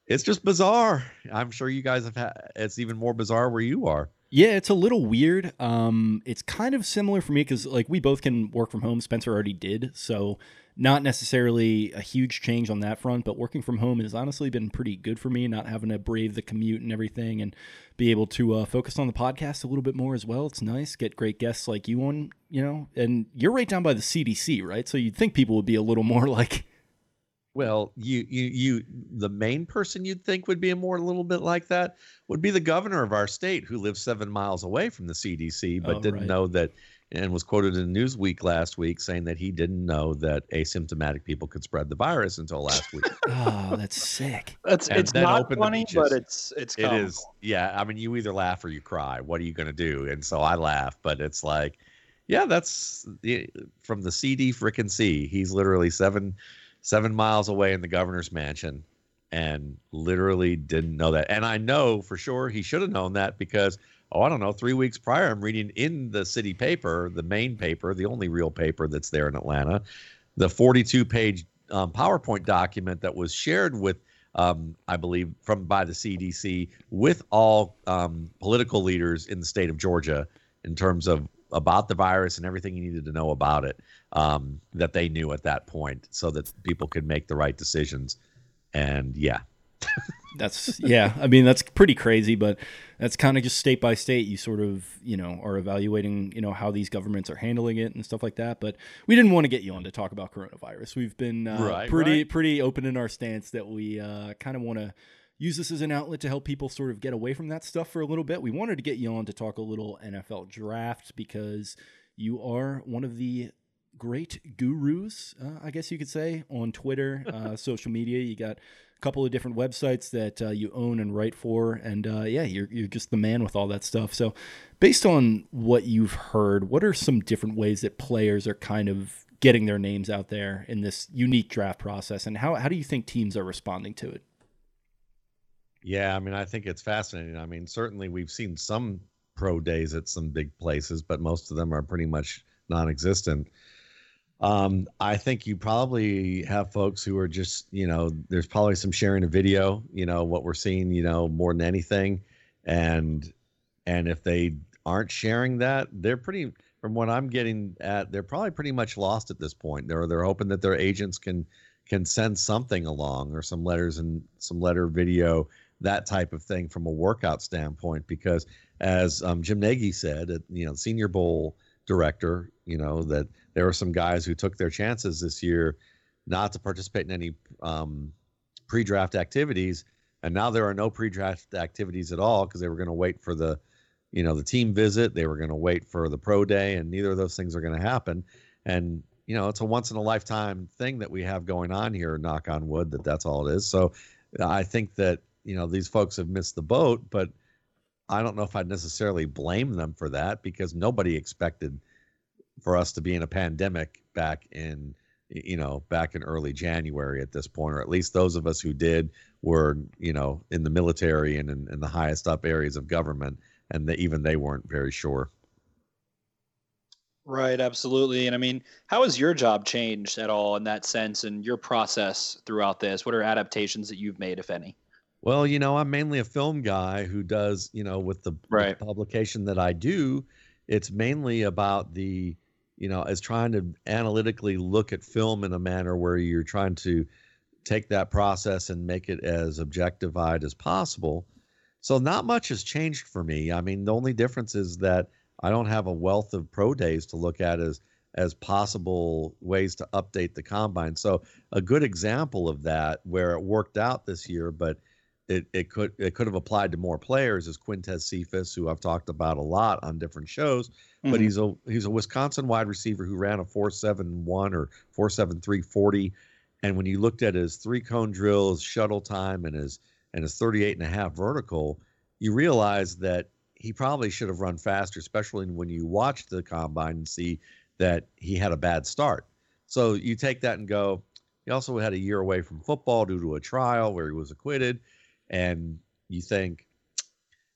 it's just bizarre. I'm sure you guys have had, it's even more bizarre where you are. Yeah, it's a little weird. Um, it's kind of similar for me because like we both can work from home. Spencer already did, so not necessarily a huge change on that front. But working from home has honestly been pretty good for me, not having to brave the commute and everything, and be able to uh, focus on the podcast a little bit more as well. It's nice get great guests like you on, you know, and you're right down by the CDC, right? So you'd think people would be a little more like Well, you, you, you, the main person you'd think would be a more a little bit like that would be the governor of our state who lives seven miles away from the CDC, but Oh, didn't right. know that, and was quoted in Newsweek last week saying that he didn't know that asymptomatic people could spread the virus until last week. oh, that's sick. That's And it's not funny, but it's it's it comical. is, yeah. I mean, you either laugh or you cry. What are you going to do? And so I laugh, but it's like, yeah, that's the, from the CD frickin' C. He's literally seven seven miles away in the governor's mansion and literally didn't know that. And I know for sure he should have known that because, oh, I don't know, three weeks prior, I'm reading in the city paper, the main paper, the only real paper that's there in Atlanta, the 42 page um, PowerPoint document that was shared with, um, I believe, from by the CDC with all um, political leaders in the state of Georgia in terms of about the virus and everything you needed to know about it um, that they knew at that point, so that people could make the right decisions. And yeah, that's yeah. I mean, that's pretty crazy, but that's kind of just state by state. You sort of you know are evaluating you know how these governments are handling it and stuff like that. But we didn't want to get you on to talk about coronavirus. We've been uh, Right, pretty right. pretty open in our stance that we uh, kind of want to use this as an outlet to help people sort of get away from that stuff for a little bit. We wanted to get you on to talk a little NFL draft because you are one of the great gurus, uh, I guess you could say, on Twitter, uh, social media. You got a couple of different websites that uh, you own and write for, and uh, yeah, you're you're just the man with all that stuff. So, based on what you've heard, what are some different ways that players are kind of getting their names out there in this unique draft process, and how how do you think teams are responding to it? Yeah, I mean, I think it's fascinating. I mean, certainly we've seen some pro days at some big places, but most of them are pretty much non-existent. Um, I think you probably have folks who are just, you know, there's probably some sharing of video, you know, what we're seeing, you know, more than anything, and and if they aren't sharing that, they're pretty, from what I'm getting at, they're probably pretty much lost at this point. They're they're hoping that their agents can can send something along or some letters and some letter video that type of thing from a workout standpoint because as um, jim nagy said at, you know senior bowl director you know that there were some guys who took their chances this year not to participate in any um, pre-draft activities and now there are no pre-draft activities at all because they were going to wait for the you know the team visit they were going to wait for the pro day and neither of those things are going to happen. And you know it's a once in a lifetime thing that we have going on here knock on wood that that's all it is. So i think that you know these folks have missed the boat but i don't know if i'd necessarily blame them for that because nobody expected for us to be in a pandemic back in you know back in early january at this point or at least those of us who did were you know in the military and in, in the highest up areas of government and they, even they weren't very sure Right, absolutely. And I mean, how has your job changed at all in that sense and your process throughout this? What are adaptations that you've made, if any? Well, you know, I'm mainly a film guy who does, you know, with the, with the publication that I do, it's mainly about the, you know, as trying to analytically look at film in a manner where you're trying to take that process and make it as objectified as possible. So not much has changed for me. I mean, the only difference is that I don't have a wealth of pro days to look at as as possible ways to update the combine. So a good example of that where it worked out this year, but it, it could it could have applied to more players is Quintez Cephus, who I've talked about a lot on different shows. But Mhm. he's a he's a Wisconsin wide receiver who ran a four seven one or four seven three forty. And when you looked at his three cone drill, his shuttle time, and his and his 38 and a half vertical, you realize that he probably should have run faster, especially when you watch the combine and see that he had a bad start. So you take that and go, he also had a year away from football due to a trial where he was acquitted. And you think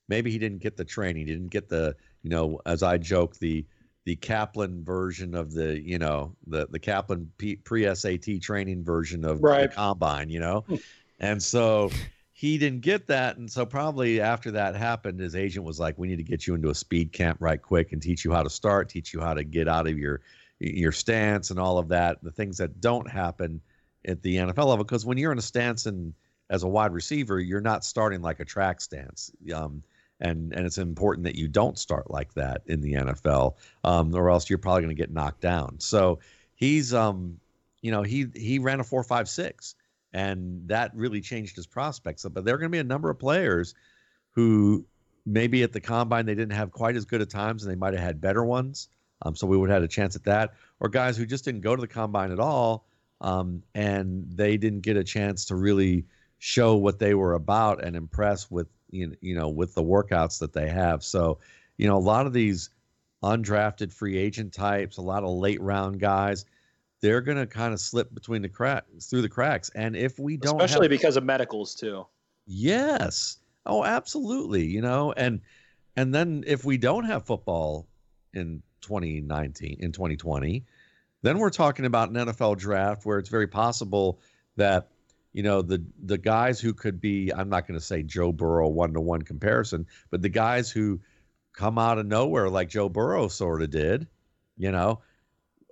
maybe he didn't get the training, he didn't get the, you know, as I joke, the the Kaplan version of the, you know, the the Kaplan pre SAT training version of Right. the combine, you know, hmm. and so he didn't get that, and so probably after that happened, his agent was like, "We need to get you into a speed camp right quick and teach you how to start, teach you how to get out of your your stance and all of that, the things that don't happen at the NFL level. Because when you're in a stance and as a wide receiver, you're not starting like a track stance. Um, and and it's important that you don't start like that in the NFL, um, or else you're probably going to get knocked down. So he's, um, you know, he he ran a four five six, and that really changed his prospects. But there are going to be a number of players who maybe at the combine they didn't have quite as good of times, and they might have had better ones. Um, so we would have had a chance at that, or guys who just didn't go to the combine at all, um, and they didn't get a chance to really show what they were about and impress with you know, you know with the workouts that they have. So, you know, a lot of these undrafted free agent types, a lot of late round guys, they're going to kind of slip between the cracks through the cracks. And if we don't, Especially have, because of medicals too. yes, oh, absolutely, you know, and and then if we don't have football in 2019 in 2020, then we're talking about an NFL draft where it's very possible that you know the the guys who could be I'm not going to say Joe Burrow one to one comparison, but the guys who come out of nowhere like Joe Burrow sort of did, you know,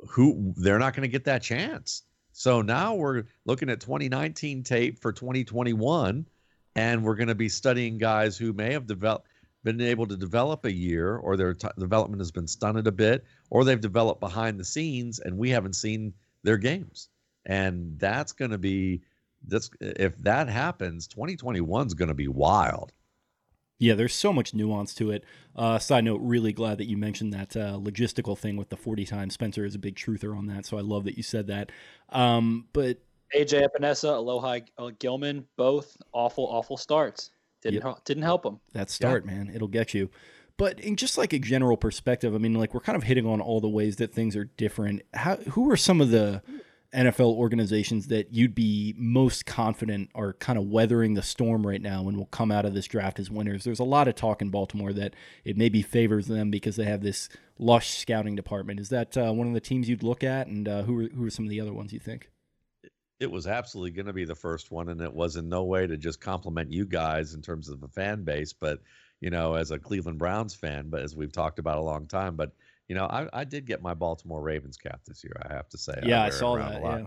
who they're not going to get that chance. So now we're looking at 2019 tape for 2021, and we're going to be studying guys who may have developed been able to develop a year, or their t- development has been stunted a bit, or they've developed behind the scenes, and we haven't seen their games. And that's going to be that's if that happens, 2021 is going to be wild. Yeah, there's so much nuance to it. Uh, side note, really glad that you mentioned that uh, logistical thing with the 40 times. Spencer is a big truther on that, so I love that you said that. Um, but AJ Epenesa, Alohi Gilman, both awful, awful starts. Didn't Yep. didn't help them. that start, man, it'll get you. But in just like a general perspective, I mean, like we're kind of hitting on all the ways that things are different. How who are some of the NFL organizations that you'd be most confident are kind of weathering the storm right now and will come out of this draft as winners? There's a lot of talk in Baltimore that it maybe favors them because they have this lush scouting department. Is that uh, one of the teams you'd look at, and uh, who are, who are some of the other ones you think? It was absolutely going to be the first one, and it was in no way to just compliment you guys in terms of the fan base, but you know, as a Cleveland Browns fan, but as we've talked about a long time, but you know, I, I did get my Baltimore Ravens cap this year. I have to say, Yeah, I it saw that. a lot. Yeah.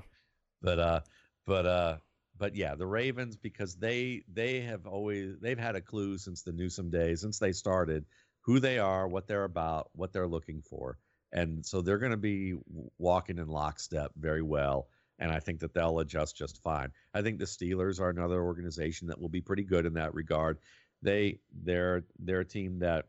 but uh but uh but yeah the ravens because they they have always they've had a clue since the newsome days since they started who they are what they're about what they're looking for and so they're going to be walking in lockstep very well and i think that they'll adjust just fine i think the steelers are another organization that will be pretty good in that regard they they're they're a team that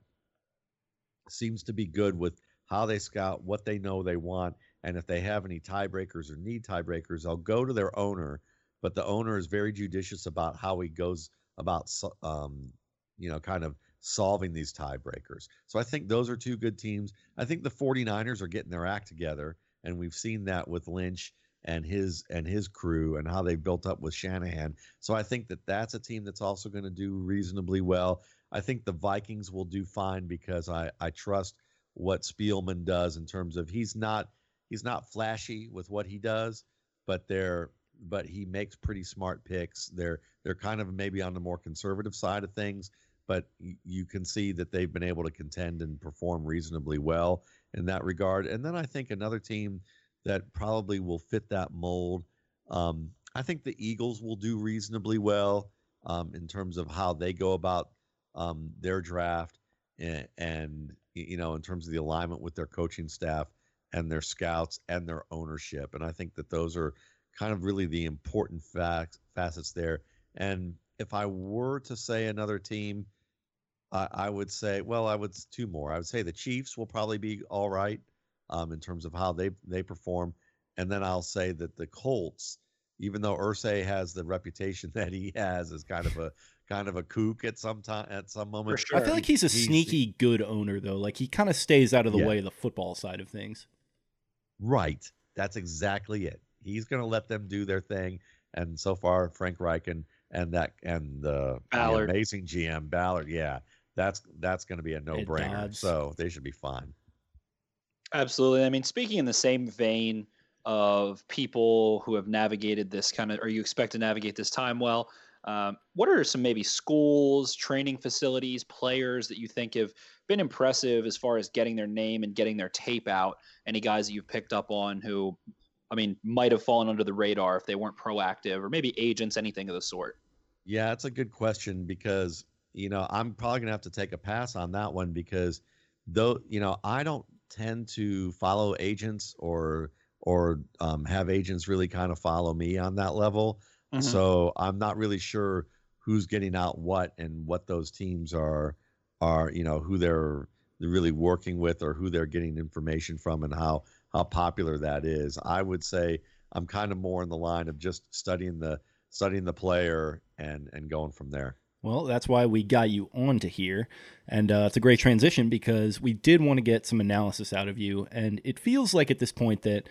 seems to be good with how they scout what they know they want and if they have any tiebreakers or need tiebreakers, they'll go to their owner. But the owner is very judicious about how he goes about, um, you know, kind of solving these tiebreakers. So I think those are two good teams. I think the 49ers are getting their act together, and we've seen that with Lynch and his and his crew and how they built up with Shanahan. So I think that that's a team that's also going to do reasonably well. I think the Vikings will do fine because I I trust what Spielman does in terms of he's not he's not flashy with what he does, but they're but he makes pretty smart picks. They're they're kind of maybe on the more conservative side of things, but you can see that they've been able to contend and perform reasonably well in that regard. And then I think another team that probably will fit that mold. Um, I think the Eagles will do reasonably well um, in terms of how they go about um, their draft and, and you know in terms of the alignment with their coaching staff and their scouts and their ownership. And I think that those are kind of really the important facts facets there. And if I were to say another team, I, I would say, well, I would two more. I would say the Chiefs will probably be all right um, in terms of how they they perform, and then I'll say that the Colts, even though Irsay has the reputation that he has as kind of a kind of a kook at some time at some moment. sure. I feel like he's a sneaky good owner, though. Like he kind of stays out of the Yeah. way of the football side of things. Right. That's exactly it. He's going to let them do their thing. And so far, Frank Reich and, and that and the, the amazing GM Ballard, yeah, that's that's going to be a no brainer. So they should be fine. Absolutely. I mean, speaking in the same vein of people who have navigated this kind of, or you expect to navigate this time well, um, what are some maybe schools, training facilities, players that you think have been impressive as far as getting their name and getting their tape out? Any guys that you've picked up on who, I mean, might have fallen under the radar if they weren't proactive, or maybe agents, anything of the sort? Yeah, that's a good question because you know I'm probably gonna have to take a pass on that one because though you know I don't tend to follow agents or or um, have agents really kind of follow me on that level. Mhm. So I'm not really sure who's getting out what and what those teams are are you know who they're they're really working with or who they're getting information from and how how popular that is. I would say I'm kind of more in the line of just studying the studying the player and and going from there. Well, that's why we got you on to here. And uh, it's a great transition because we did want to get some analysis out of you. And it feels like at this point that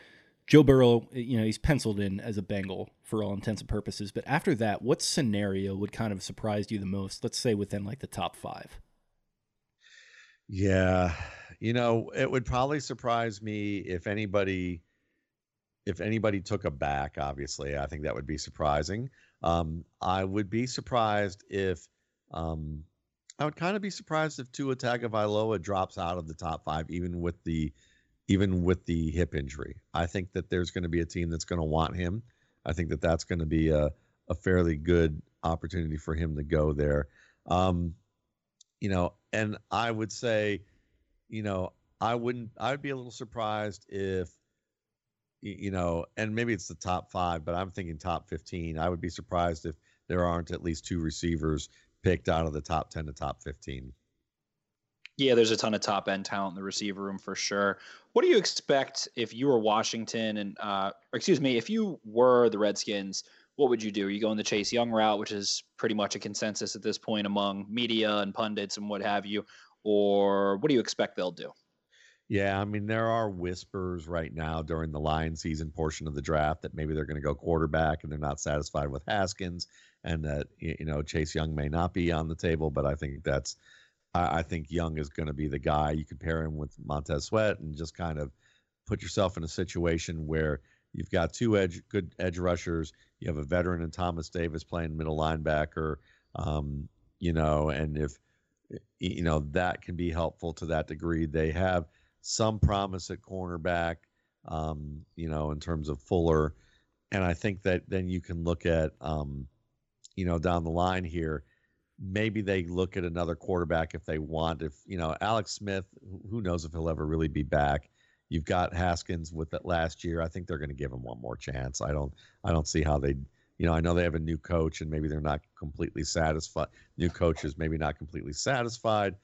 Joe Burrow, you know, he's penciled in as a Bengal for all intents and purposes. But after that, what scenario would kind of surprised you the most? Let's say within like the top five. Yeah, you know, it would probably surprise me if anybody if anybody took a back. Obviously, I think that would be surprising. Um, I would be surprised if um, I would kind of be surprised if Tua Tagovailoa drops out of the top five, even with the even with the hip injury. I think that there's going to be a team that's going to want him. I think that that's going to be a, a fairly good opportunity for him to go there. Um, you know, and I would say, you know, I wouldn't. I would be a little surprised if, you know, and maybe it's the top five, but I'm thinking top 15. I would be surprised if there aren't at least two receivers picked out of the top 10 to top 15. Yeah, there's a ton of top end talent in the receiver room for sure. What do you expect if you were Washington and, uh, excuse me, if you were the Redskins? What would you do? Are you going the Chase Young route, which is pretty much a consensus at this point among media and pundits and what have you, or what do you expect they'll do? Yeah, I mean there are whispers right now during the Lion season portion of the draft that maybe they're going to go quarterback and they're not satisfied with Haskins and that you know Chase Young may not be on the table, but I think that's I, I think Young is going to be the guy. You compare him with Montez Sweat and just kind of put yourself in a situation where you've got two edge good edge rushers. You have a veteran in Thomas Davis playing middle linebacker. Um, you know, and if you know that can be helpful to that degree. They have some promise at cornerback. Um, you know, in terms of Fuller, and I think that then you can look at um, you know, down the line here, maybe they look at another quarterback if they want. If you know Alex Smith, who knows if he'll ever really be back. You've got Haskins with that last year. I think they're going to give him one more chance. I don't. I don't see how they. You know, I know they have a new coach, and maybe they're not completely satisfied. New coaches maybe not completely satisfied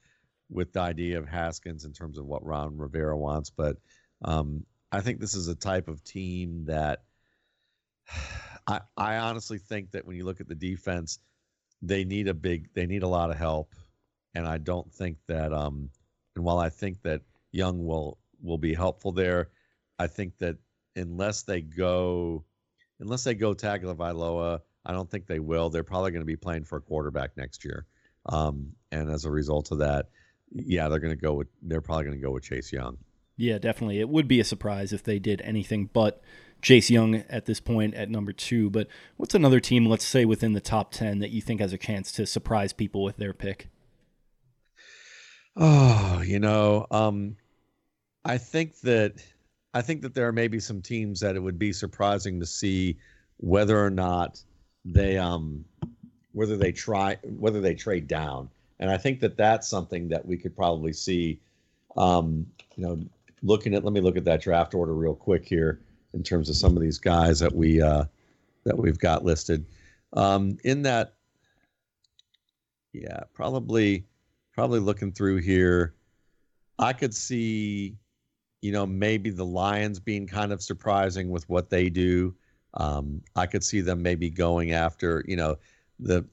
with the idea of Haskins in terms of what Ron Rivera wants, but um, I think this is a type of team that I, I honestly think that when you look at the defense, they need a big, they need a lot of help, and I don't think that. Um, and while I think that Young will will be helpful there, I think that unless they go, unless they go Tagovailoa, I don't think they will. They're probably going to be playing for a quarterback next year, um, and as a result of that, yeah, they're going to go with. They're probably going to go with Chase Young. Yeah, definitely. It would be a surprise if they did anything but Chase Young at this point at number two. But what's another team, let's say within the top 10, that you think has a chance to surprise people with their pick? Oh, you know, um, I think that I think that there are maybe some teams that it would be surprising to see whether or not they um whether they try whether they trade down, and I think that that's something that we could probably see. Um, you know, looking at let me look at that draft order real quick here in terms of some of these guys that we uh, that we've got listed. Um, in that, yeah, probably probably looking through here, I could see, you know, maybe the Lions being kind of surprising with what they do. Um, I could see them maybe going after, you know, the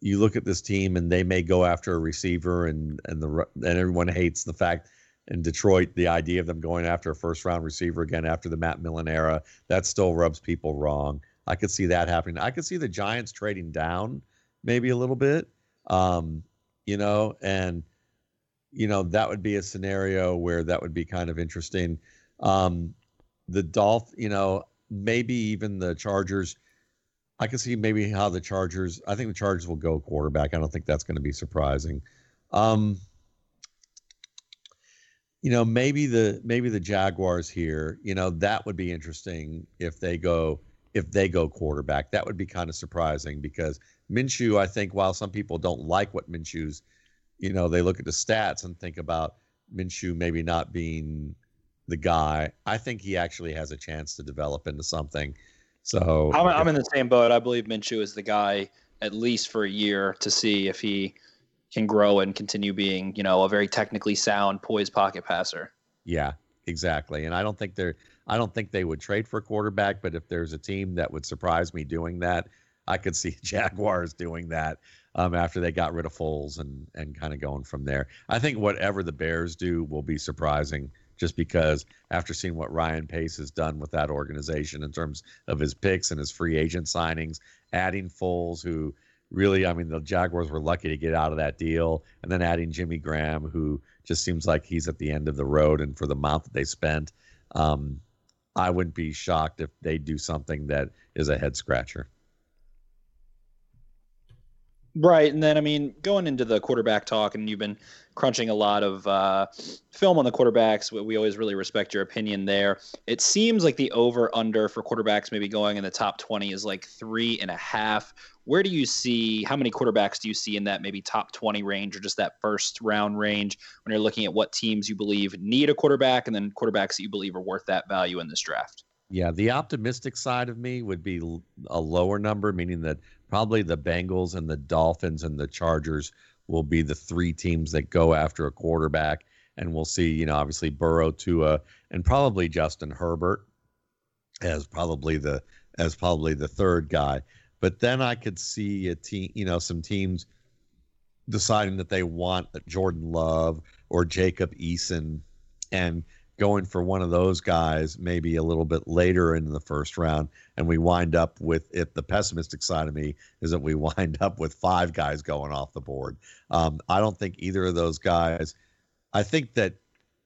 you look at this team and they may go after a receiver and and the and everyone hates the fact in Detroit, the idea of them going after a first round receiver again after the Matt Millen era, that still rubs people wrong. I could see that happening. I could see the Giants trading down maybe a little bit, um, you know, and, you know, that would be a scenario where that would be kind of interesting. Um, the Dolph, you know, maybe even the Chargers. I can see maybe how the Chargers. I think the Chargers will go quarterback. I don't think that's going to be surprising. Um, you know, maybe the maybe the Jaguars here, you know, that would be interesting if they go if they go quarterback. That would be kind of surprising because Minshew, I think, while some people don't like what Minshew's, you know, they look at the stats and think about Minshew maybe not being the guy. I think he actually has a chance to develop into something. So I'm, I'm in the same boat. I believe Minshew is the guy at least for a year to see if he can grow and continue being, you know, a very technically sound, poised pocket passer. Yeah, exactly. And I don't think they're I don't think they would trade for a quarterback, but if there's a team that would surprise me doing that, I could see Jaguars doing that um, after they got rid of Foles and and kind of going from there. I think whatever the Bears do will be surprising just because after seeing what Ryan Pace has done with that organization in terms of his picks and his free agent signings, adding Foles, who really, I mean, the Jaguars were lucky to get out of that deal. And then adding Jimmy Graham, who just seems like he's at the end of the road. And for the amount that they spent, um, I wouldn't be shocked if they do something that is a head scratcher. Right, and then I mean, going into the quarterback talk, and you've been crunching a lot of uh, film on the quarterbacks. We always really respect your opinion there. It seems like the over under for quarterbacks maybe going in the top twenty is like three and a half. Where do you see? How many quarterbacks do you see in that maybe top twenty range, or just that first round range when you're looking at what teams you believe need a quarterback, and then quarterbacks that you believe are worth that value in this draft? Yeah, the optimistic side of me would be a lower number, meaning that probably the Bengals and the Dolphins and the Chargers will be the three teams that go after a quarterback. And we'll see, you know, obviously Burrow, Tua, and probably Justin Herbert as probably the as probably the third guy. But then I could see a team, you know, some teams deciding that they want Jordan Love or Jacob Eason and going for one of those guys maybe a little bit later in the first round and we wind up with it the pessimistic side of me is that we wind up with five guys going off the board. Um, i don't think either of those guys i think that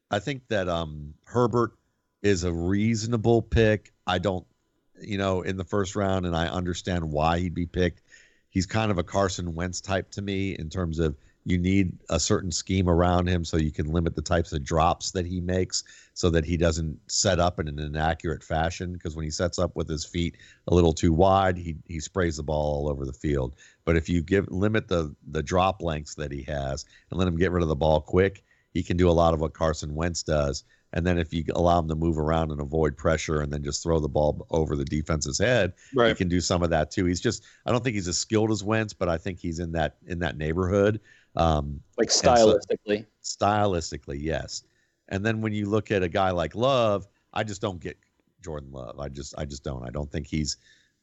i think that um, herbert is a reasonable pick. I don't you know in the first round and i understand why he'd be picked. He's kind of a carson wentz type to me in terms of you need a certain scheme around him so you can limit the types of drops that he makes so that he doesn't set up in an inaccurate fashion because when he sets up with his feet a little too wide he he sprays the ball all over the field but if you give limit the the drop lengths that he has and let him get rid of the ball quick he can do a lot of what Carson Wentz does and then if you allow him to move around and avoid pressure and then just throw the ball over the defense's head, right. he can do some of that too. He's just I don't think he's as skilled as Wentz, but I think he's in that in that neighborhood. Um, like stylistically. So, stylistically, yes. And then when you look at a guy like Love, I just don't get Jordan Love. I just I just don't. I don't think he's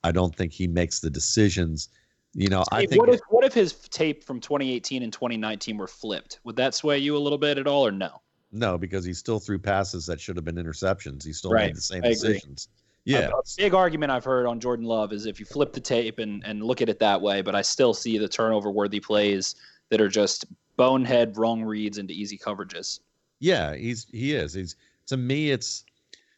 I don't think he makes the decisions. You know, I think what if what if his tape from 2018 and 2019 were flipped? Would that sway you a little bit at all, or no? No, because he still threw passes that should have been interceptions. He still right. made the same decisions. Yeah. A, a big argument I've heard on Jordan Love is if you flip the tape and, and look at it that way, but I still see the turnover worthy plays that are just bonehead wrong reads into easy coverages. Yeah, he's he is. He's to me it's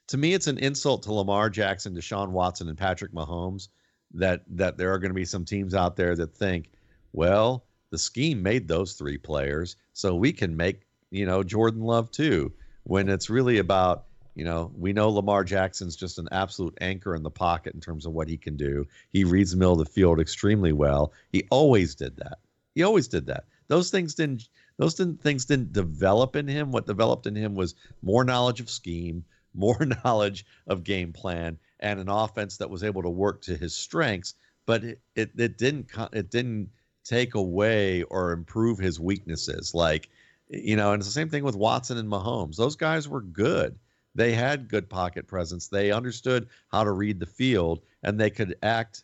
to me it's an insult to Lamar Jackson, Deshaun Watson, and Patrick Mahomes that that there are going to be some teams out there that think, well, the scheme made those three players, so we can make you know Jordan Love too. When it's really about you know, we know Lamar Jackson's just an absolute anchor in the pocket in terms of what he can do. He reads the middle of the field extremely well. He always did that. He always did that. Those things didn't those didn't, things didn't develop in him. What developed in him was more knowledge of scheme, more knowledge of game plan, and an offense that was able to work to his strengths. But it, it, it didn't it didn't take away or improve his weaknesses. Like you know, and it's the same thing with Watson and Mahomes. Those guys were good. They had good pocket presence. They understood how to read the field, and they could act,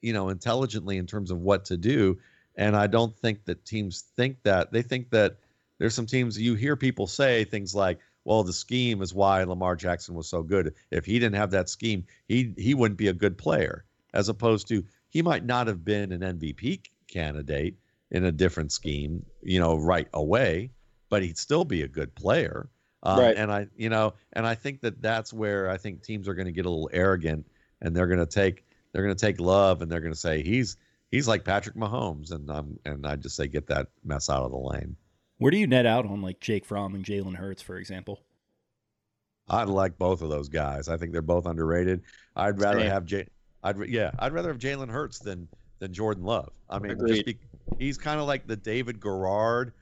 you know, intelligently in terms of what to do and I don't think that teams think that. They think that there's some teams you hear people say things like, well, the scheme is why Lamar Jackson was so good. If he didn't have that scheme, he he wouldn't be a good player. As opposed to he might not have been an MVP candidate in a different scheme, you know, right away, but he'd still be a good player. Um, right. And I, you know, and I think that that's where I think teams are going to get a little arrogant, and they're going to take they're going to take love, and they're going to say he's he's like Patrick Mahomes, and um, and I just say get that mess out of the lane. Where do you net out on like Jake Fromm and Jalen Hurts, for example? I'd like both of those guys. I think they're both underrated. I'd rather Same. have Jay. I'd yeah, I'd rather have Jalen Hurts than than Jordan Love. I mean, just be, he's kind of like the David Garrard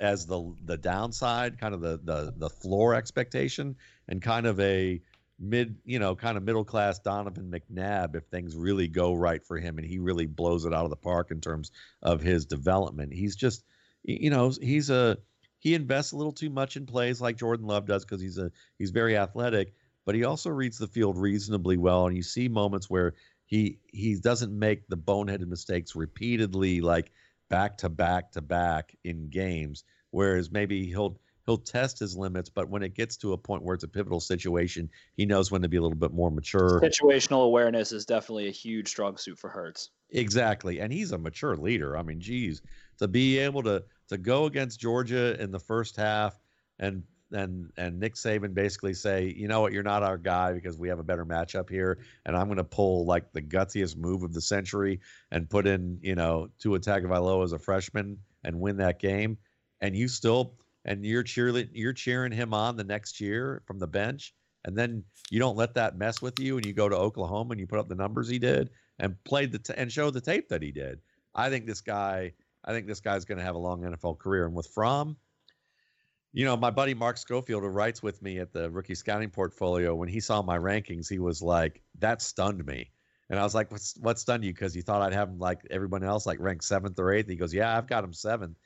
as the the downside, kind of the the the floor expectation, and kind of a mid, you know, kind of middle class Donovan McNabb if things really go right for him and he really blows it out of the park in terms of his development. He's just, you know, he's a he invests a little too much in plays like Jordan Love does because he's a he's very athletic, but he also reads the field reasonably well. And you see moments where he he doesn't make the boneheaded mistakes repeatedly, like back to back to back in games. Whereas maybe he'll he'll test his limits, but when it gets to a point where it's a pivotal situation, he knows when to be a little bit more mature. Situational awareness is definitely a huge strong suit for Hurts. Exactly, and he's a mature leader. I mean, geez, to be able to to go against Georgia in the first half and and and Nick Saban basically say, you know what, you're not our guy because we have a better matchup here, and I'm going to pull like the gutsiest move of the century and put in, you know, Tua Tagovailoa as a freshman and win that game, and you still and you're cheering you're cheering him on the next year from the bench, and then you don't let that mess with you, and you go to Oklahoma and you put up the numbers he did and played the t- and showed the tape that he did. I think this guy, I think this guy's going to have a long NFL career, and with Fromm you know, my buddy Mark Schofield, who writes with me at the rookie scouting portfolio, when he saw my rankings, he was like, "That stunned me." And I was like, "What's what stunned you?" Because you thought I'd have him like everyone else, like ranked seventh or eighth. He goes, "Yeah, I've got him seventh.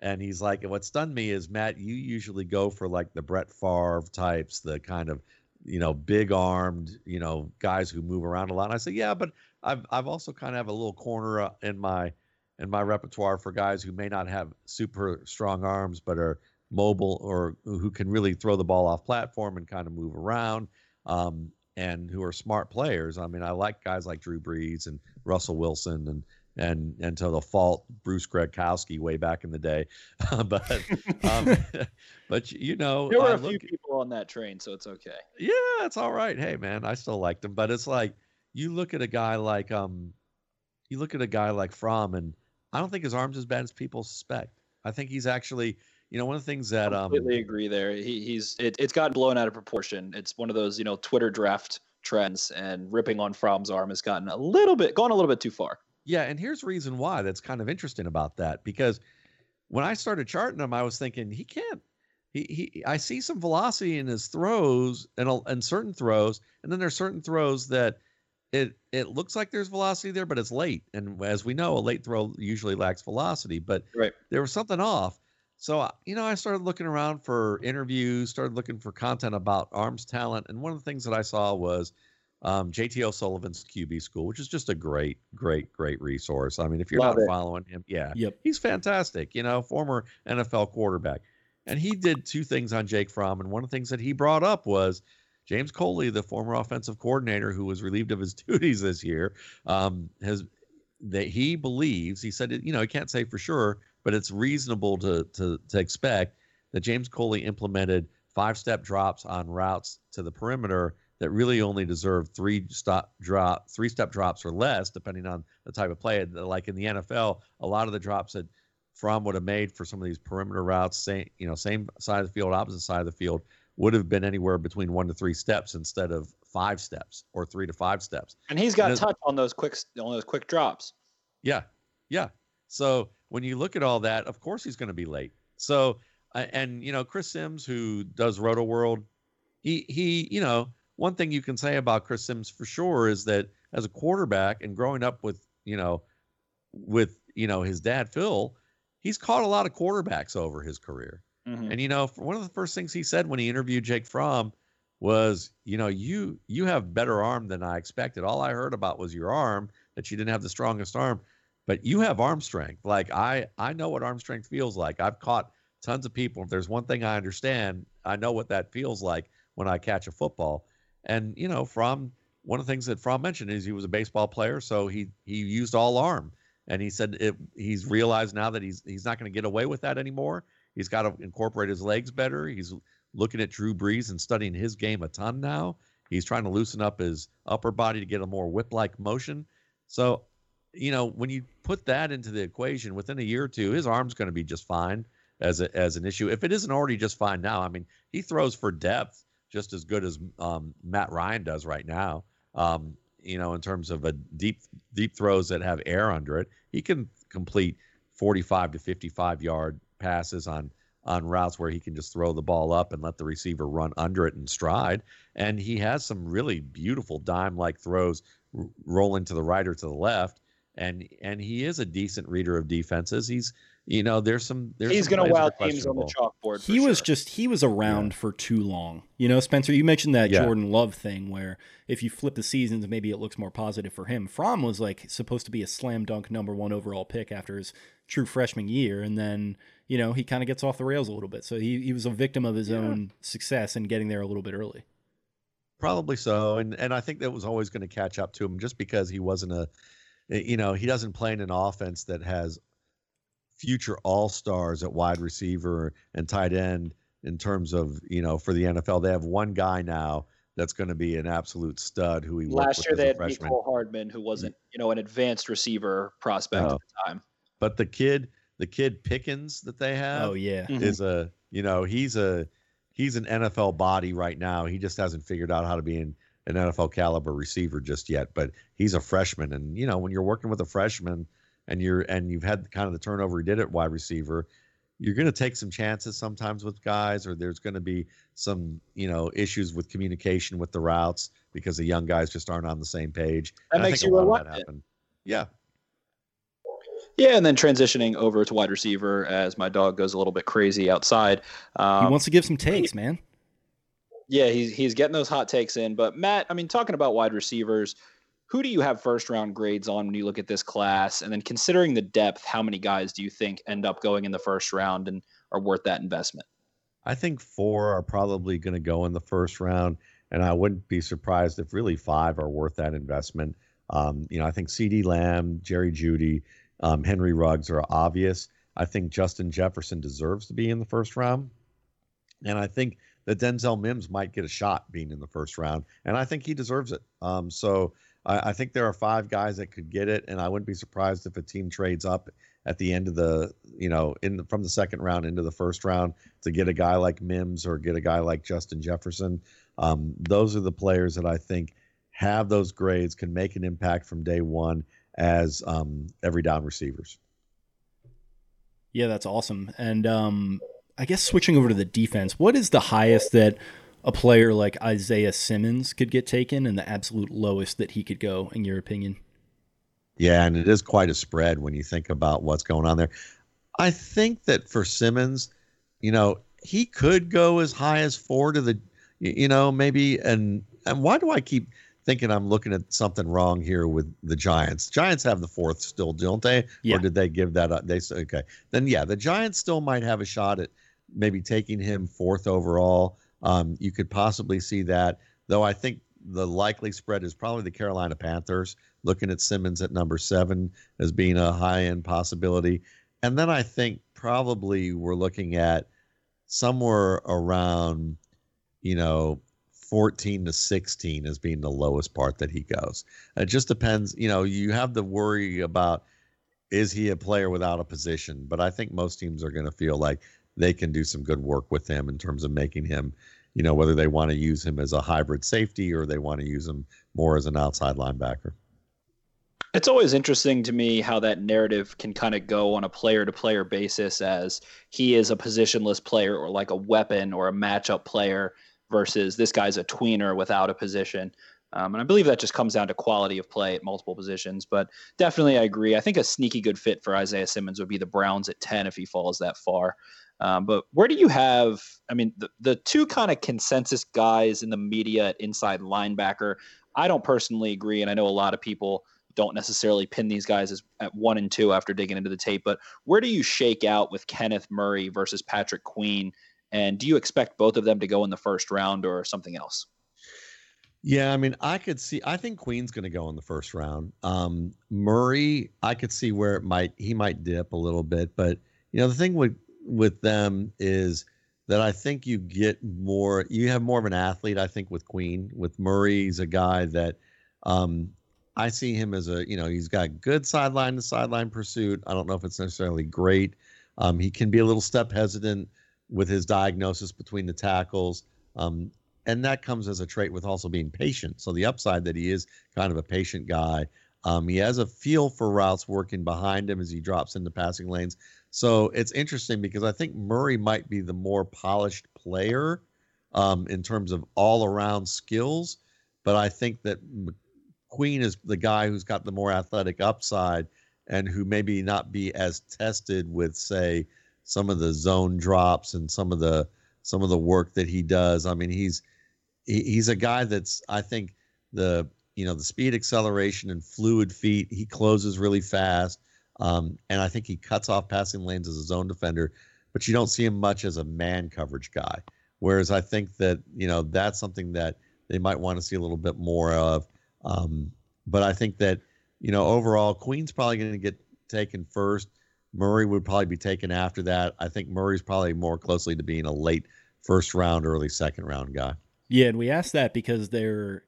And he's like, and "What stunned me is Matt. You usually go for like the Brett Favre types, the kind of, you know, big armed, you know, guys who move around a lot." And I said, "Yeah, but I've I've also kind of have a little corner uh, in my in my repertoire for guys who may not have super strong arms, but are mobile or who can really throw the ball off platform and kind of move around um, and who are smart players. I mean, I like guys like Drew Brees and Russell Wilson and and and to the fault Bruce Gradkowski way back in the day, but um, but you know there were a few people on that train, so it's okay. Yeah, it's all right. Hey man, I still liked him, but it's like you look at a guy like um, you look at a guy like Fromm, and I don't think his arm's as bad as people suspect. I think he's actually you know, one of the things that I completely um, agree there. He, he's it, it's gotten blown out of proportion. It's one of those you know Twitter draft trends, and ripping on Fromm's arm has gotten a little bit gone a little bit too far. Yeah, and here's the reason why that's kind of interesting about that because when I started charting him, I was thinking he can't. He, he I see some velocity in his throws and and certain throws, and then there's certain throws that it it looks like there's velocity there, but it's late. And as we know, a late throw usually lacks velocity. But right. there was something off. So, uh, you know, I started looking around for interviews, started looking for content about arms talent. And one of the things that I saw was um, JT O'Sullivan's QB school, which is just a great, great, great resource. I mean, if you're Love not it. following him, yeah, yep. he's fantastic, you know, former NFL quarterback. And he did two things on Jake Fromm. And one of the things that he brought up was James Coley, the former offensive coordinator who was relieved of his duties this year, um, has that he believes, he said, you know, he can't say for sure, but it's reasonable to to to expect that James Coley implemented five step drops on routes to the perimeter that really only deserve three stop drop three step drops or less depending on the type of play. Uh, like in the NFL a lot of the drops that Fromm would have made for some of these perimeter routes same you know same side of the field opposite side of the field would have been anywhere between one to three steps instead of five steps or three to five steps. And he's got and touch on those quick on those quick drops. Yeah. Yeah. So when you look at all that, of course he's going to be late. So, uh, and you know, Chris Sims, who does Rotoworld, he he, you know, one thing you can say about Chris Sims for sure is that as a quarterback and growing up with, you know, with you know his dad Phil, he's caught a lot of quarterbacks over his career. Mm-hmm. And you know, one of the first things he said when he interviewed Jake Fromm was, you know, you you have better arm than I expected. All I heard about was your arm that you didn't have the strongest arm but you have arm strength. Like I, I know what arm strength feels like. I've caught tons of people. If there's one thing I understand, I know what that feels like when I catch a football. And you know, from one of the things that Fromm mentioned is he was a baseball player, so he he used all arm. And he said it, he's realized now that he's he's not going to get away with that anymore. He's got to incorporate his legs better. He's looking at Drew Brees and studying his game a ton now. He's trying to loosen up his upper body to get a more whip-like motion. So you know, when you put that into the equation, within a year or two, his arm's going to be just fine as a, as an issue. If it isn't already just fine now, I mean, he throws for depth just as good as um, Matt Ryan does right now. Um, you know, in terms of a deep deep throws that have air under it, he can complete 45 to 55 yard passes on on routes where he can just throw the ball up and let the receiver run under it and stride. And he has some really beautiful dime like throws rolling to the right or to the left and and he is a decent reader of defenses. He's you know there's some there's he's going to wow teams on the chalkboard. He was just he was around yeah. for too long. You know, Spencer, you mentioned that yeah. Jordan Love thing where if you flip the seasons, maybe it looks more positive for him. Fromm was like supposed to be a slam dunk number one overall pick after his true freshman year, and then you know he kind of gets off the rails a little bit. So he he was a victim of his yeah. own success and getting there a little bit early. Probably so, and and I think that was always going to catch up to him just because he wasn't a you know, he doesn't play in an offense that has future all stars at wide receiver and tight end in terms of you know for the NFL. They have one guy now that's going to be an absolute stud who he last year they had freshman. Mecole Hardman who wasn't you know an advanced receiver prospect at the time. But the kid, the kid Pickens that they have, Oh yeah. Mhm. is a you know he's a he's an NFL body right now. He just hasn't figured out how to be an, an NFL caliber receiver just yet. But he's a freshman, and you know when you're working with a freshman and you're and you've had kind of the turnover he did at wide receiver, you're going to take some chances sometimes with guys, or there's going to be some you know issues with communication with the routes because the young guys just aren't on the same page. That And I makes think you a lot of that reluctant. happened. Yeah, Yeah, and then transitioning over to wide receiver as my dog goes a little bit crazy outside. He Um, wants to give some takes, man. Yeah, he's he's getting those hot takes in. But Matt, I mean, talking about wide receivers, who do you have first round grades on when you look at this class? And then considering the depth, how many guys do you think end up going in the first round and are worth that investment? I think four are probably going to go in the first round, and I wouldn't be surprised if really five are worth that investment. Um, you know, I think CeeDee Lamb, Jerry Jeudy, um, Henry Ruggs are obvious. I think Justin Jefferson deserves to be in the first round, and I think that Denzel Mims might get a shot being in the first round, and I think he deserves it. Um, so I, I think there are five guys that could get it, and I wouldn't be surprised if a team trades up at the end of the you know in the, from the second round into the first round to get a guy like Mims or get a guy like Justin Jefferson. Um, those are the players that I think have those grades, can make an impact from day one as um, every down receivers. Yeah, that's awesome. And um, I guess switching over to the defense, what is the highest that a player like Isaiah Simmons could get taken, and the absolute lowest that he could go, in your opinion? Yeah, and it is quite a spread when you think about what's going on there. I think that for Simmons, you know, he could go as high as four to the, you know, maybe. And and why do I keep thinking I'm looking at something wrong here with the Giants? Giants have the fourth still, don't they? Yeah. Or did they give that up? They said okay. Then yeah, the Giants still might have a shot at maybe taking him fourth overall. Um, you could possibly see that, though. I think the likely spread is probably the Carolina Panthers looking at Simmons at number seven as being a high end possibility. And then I think probably we're looking at somewhere around, you know, 14 to 16 as being the lowest part that he goes. It just depends. You know, you have the worry about is he a player without a position? But I think most teams are going to feel like they can do some good work with him in terms of making him, you know, whether they want to use him as a hybrid safety or they want to use him more as an outside linebacker. It's always interesting to me how that narrative can kind of go on a player to player basis as he is a positionless player or like a weapon or a matchup player versus this guy's a tweener without a position. Um, and I believe that just comes down to quality of play at multiple positions. But definitely, I agree. I think a sneaky good fit for Isaiah Simmons would be the Browns at 10 if he falls that far. Um, but where do you have, I mean, the, the two kind of consensus guys in the media at inside linebacker? I don't personally agree. And I know a lot of people don't necessarily pin these guys as at one and two after digging into the tape. But where do you shake out with Kenneth Murray versus Patrick Queen? And do you expect both of them to go in the first round or something else? Yeah, I mean, I could see. I think Queen's going to go in the first round. Um, Murray, I could see where it might he might dip a little bit, but you know, the thing with with them is that I think you get more. You have more of an athlete. I think with Queen, with Murray, he's a guy that um, I see him as a you know he's got good sideline to sideline pursuit. I don't know if it's necessarily great. Um, he can be a little step hesitant with his diagnosis between the tackles. Um, and that comes as a trait with also being patient. So the upside that he is kind of a patient guy. Um, he has a feel for routes working behind him as he drops into passing lanes. So it's interesting because I think Murray might be the more polished player um, in terms of all around skills, but I think that Queen is the guy who's got the more athletic upside and who maybe not be as tested with, say, some of the zone drops and some of the some of the work that he does. I mean, he's he, he's a guy that's I think the you know the speed acceleration and fluid feet. He closes really fast, um, and I think he cuts off passing lanes as a zone defender. But you don't see him much as a man coverage guy. Whereas I think that you know that's something that they might want to see a little bit more of. Um, but I think that you know overall, Queen's probably going to get taken first. Murray would probably be taken after that. I think Murray's probably more closely to being a late first round, early second round guy. Yeah, and we asked that because they're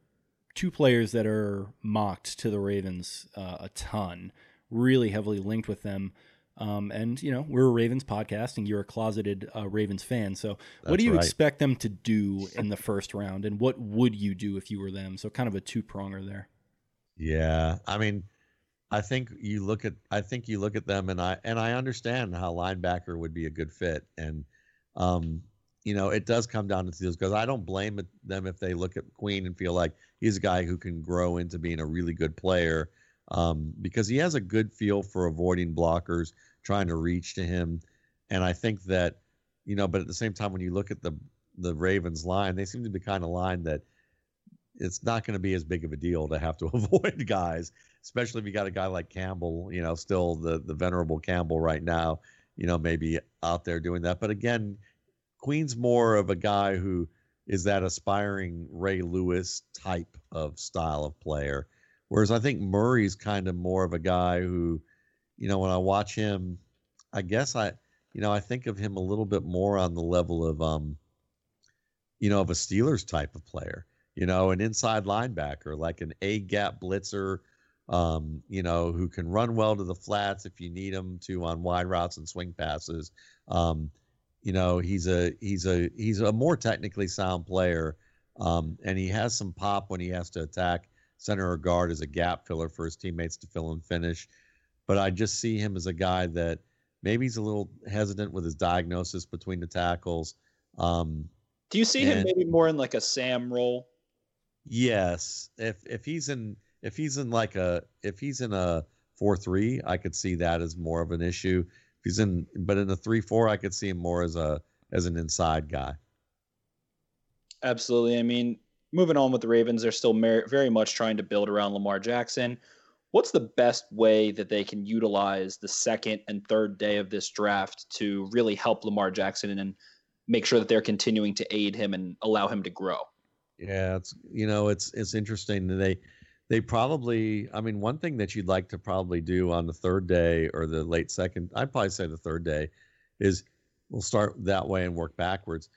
two players that are mocked to the Ravens uh, a ton, really heavily linked with them. Um, and you know we're a Ravens podcast, and you're a closeted uh, Ravens fan. So, That's what do you right. expect them to do in the first round, and what would you do if you were them? So, kind of a two pronger there. Yeah, I mean, I think you look at I think you look at them, and I and I understand how linebacker would be a good fit, and um, you know, it does come down to those because I don't blame them if they look at Queen and feel like he's a guy who can grow into being a really good player um, because he has a good feel for avoiding blockers, trying to reach to him, and I think that you know, but at the same time, when you look at the the Ravens line, they seem to be kind of line that it's not going to be as big of a deal to have to avoid guys, especially if you got a guy like Campbell, you know, still the the venerable Campbell right now, you know, maybe out there doing that. But again, Queen's more of a guy who is that aspiring Ray Lewis type of style of player, whereas I think Murray's kind of more of a guy who, you know, when I watch him, I guess I, you know, I think of him a little bit more on the level of, um, you know, of a Steelers type of player you know, an inside linebacker, like an A gap blitzer, um, you know, who can run well to the flats if you need him to on wide routes and swing passes. Um, you know, he's a he's a he's a more technically sound player, um, and he has some pop when he has to attack center or guard as a gap filler for his teammates to fill and finish. But I just see him as a guy that maybe he's a little hesitant with his diagnosis between the tackles. Um, Do you see him maybe more in like a Sam role? Yes, if if he's in if he's in like a if he's in a four three, I could see that as more of an issue. If he's in, but in a three four, I could see him more as a as an inside guy. Absolutely. I mean, moving on with the Ravens, they're still mer- very much trying to build around Lamar Jackson. What's the best way that they can utilize the second and third day of this draft to really help Lamar Jackson and make sure that they're continuing to aid him and allow him to grow? Yeah, it's you know it's it's interesting they they probably I mean one thing that you'd like to probably do on the third day or the late second I'd probably say the third day is we'll start that way and work backwards.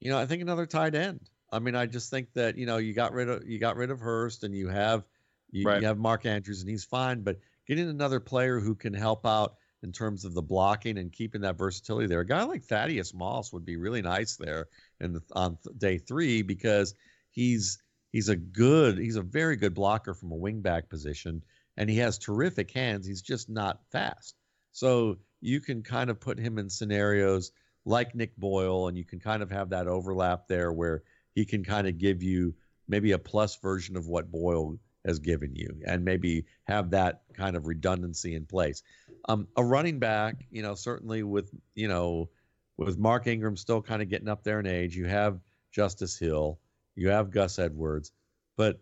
You know, I think another tight end. I mean, I just think that you know you got rid of you got rid of Hurst and you have you, Right. you have Mark Andrews and he's fine, but getting another player who can help out in terms of the blocking and keeping that versatility there. A guy like Thaddeus Moss would be really nice there in the, on th- day three because he's he's a good he's a very good blocker from a wingback position and he has terrific hands. He's just not fast. So you can kind of put him in scenarios like Nick Boyle, and you can kind of have that overlap there where he can kind of give you maybe a plus version of what Boyle has given you, and maybe have that kind of redundancy in place. Um, a running back, you know, certainly with you know, with Mark Ingram still kind of getting up there in age, you have Justice Hill, you have Gus Edwards, but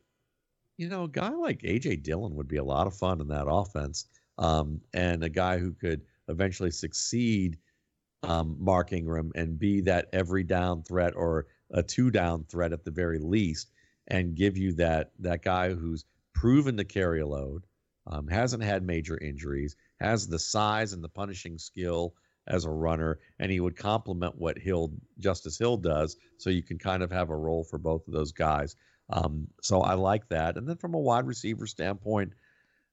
you know, a guy like AJ Dillon would be a lot of fun in that offense, um, and a guy who could eventually succeed um, Mark Ingram and be that every down threat or a two down threat at the very least, and give you that that guy who's proven to carry a load, um, hasn't had major injuries, has the size and the punishing skill as a runner, and he would complement what Hill Justice Hill does. So you can kind of have a role for both of those guys. Um, so I like that. And then from a wide receiver standpoint,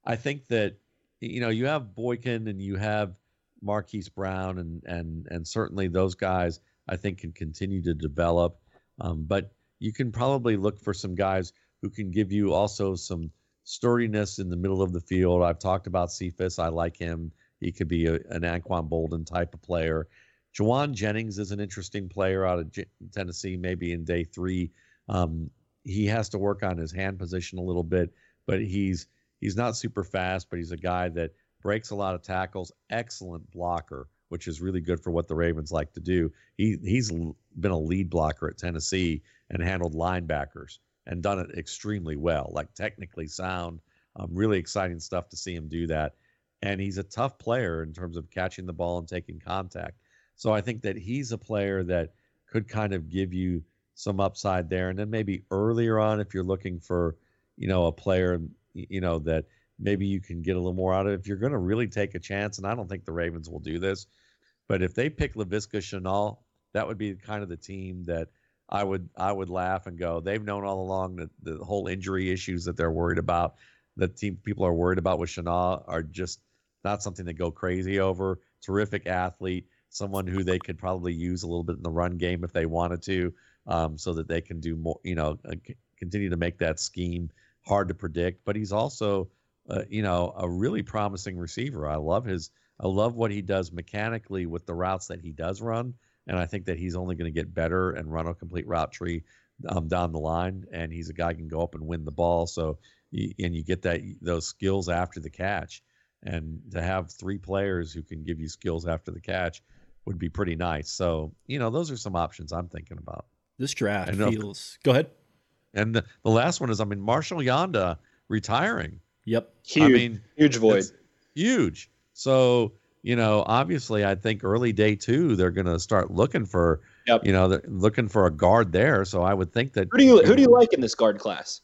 I think that you know you have Boykin and you have Marquise Brown and and and certainly those guys I think can continue to develop. Um, but you can probably look for some guys who can give you also some sturdiness in the middle of the field. I've talked about Cephus. I like him. He could be a, an Anquan Boldin type of player. Jauan Jennings is an interesting player out of J- Tennessee, maybe in day three. Um, he has to work on his hand position a little bit, but he's he's not super fast, but he's a guy that breaks a lot of tackles, excellent blocker, which is really good for what the Ravens like to do. He he's been a lead blocker at Tennessee and handled linebackers and done it extremely well, like technically sound. Um, really exciting stuff to see him do that. And he's a tough player in terms of catching the ball and taking contact. So I think that he's a player that could kind of give you some upside there. And then maybe earlier on, if you're looking for, you know, a player, you know, that maybe you can get a little more out of. If you're going to really take a chance, and I don't think the Ravens will do this, but if they pick Laviska Shenault that would be kind of the team that I would I would laugh and go. They've known all along that the whole injury issues that they're worried about, that team people are worried about with Shenault are just not something to go crazy over. Terrific athlete, someone who they could probably use a little bit in the run game if they wanted to, um, so that they can do more. You know, uh, continue to make that scheme hard to predict. But he's also, uh, you know, a really promising receiver. I love his. I love what he does mechanically with the routes that he does run, and I think that he's only going to get better and run a complete route tree um, down the line. And he's a guy who can go up and win the ball. So, and you get that those skills after the catch and to have three players who can give you skills after the catch would be pretty nice. So, you know, those are some options I'm thinking about. This draft feels. Go ahead. And the, the last one is, I mean, Marshall Yanda retiring. Yep. Huge. I mean, huge void. Huge. So, you know, obviously, I think early day two, they're going to start looking for, yep. you know, they're looking for a guard there. So I would think that. Who do you who do you like in this guard class?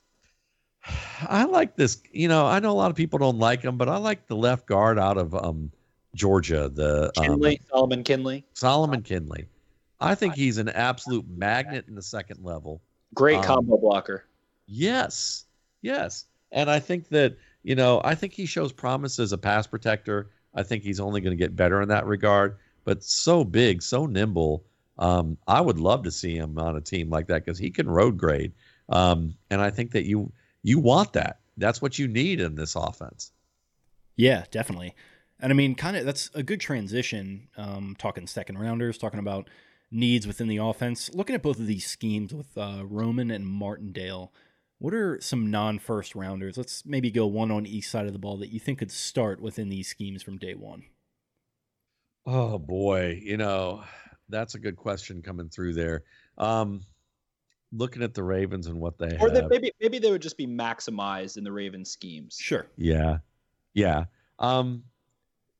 I like this. You know, I know a lot of people don't like him, but I like the left guard out of um, Georgia. The Kindley, um, Solomon Kindley. Solomon Kindley. I think he's an absolute magnet in the second level. Great um, combo blocker. Yes, yes, and I think that you know, I think he shows promise as a pass protector. I think he's only going to get better in that regard. But so big, so nimble. Um, I would love to see him on a team like that because he can road grade. Um, and I think that you you want that. That's what you need in this offense. Yeah, definitely. And I mean, kind of that's a good transition. Um, talking second rounders, talking about needs within the offense. Looking at both of these schemes with uh, Roman and Martindale, what are some non first rounders? Let's maybe go one on each side of the ball that you think could start within these schemes from day one. Oh boy, you know that's a good question coming through there. Um, looking at the Ravens and what they have. or have. maybe maybe they would just be maximized in the Ravens schemes. Sure. Yeah, yeah. Um,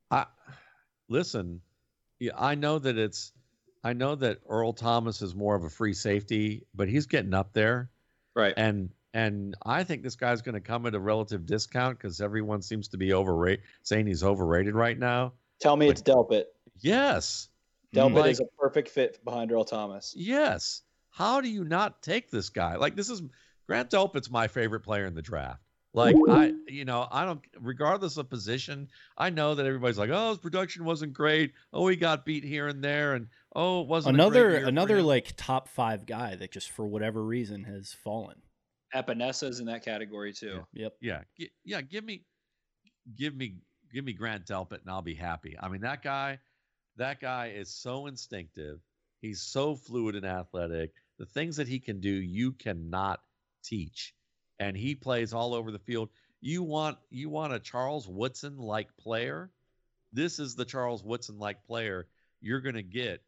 I listen. Yeah, I know that it's. I know that Earl Thomas is more of a free safety, but he's getting up there. Right. And and I think this guy's going to come at a relative discount because everyone seems to be overrated, saying he's overrated right now. Tell me but, it's Delpit. Yes. Delpit like, is a perfect fit behind Earl Thomas. Yes. How do you not take this guy? Like this is Grant Delpit's my favorite player in the draft. Like I, you know, I don't. Regardless of position, I know that everybody's like, "Oh, his production wasn't great. Oh, he got beat here and there, and oh, it wasn't another another like top five guy that just for whatever reason has fallen." Epenesa's in that category too. Yeah. Yep. Yeah. G- yeah. Give me, give me, give me Grant Delpit, and I'll be happy. I mean, that guy, that guy is so instinctive. He's so fluid and athletic. The things that he can do, you cannot teach. And he plays all over the field. You want you want a Charles Woodson like player. This is the Charles Woodson like player you're going to get.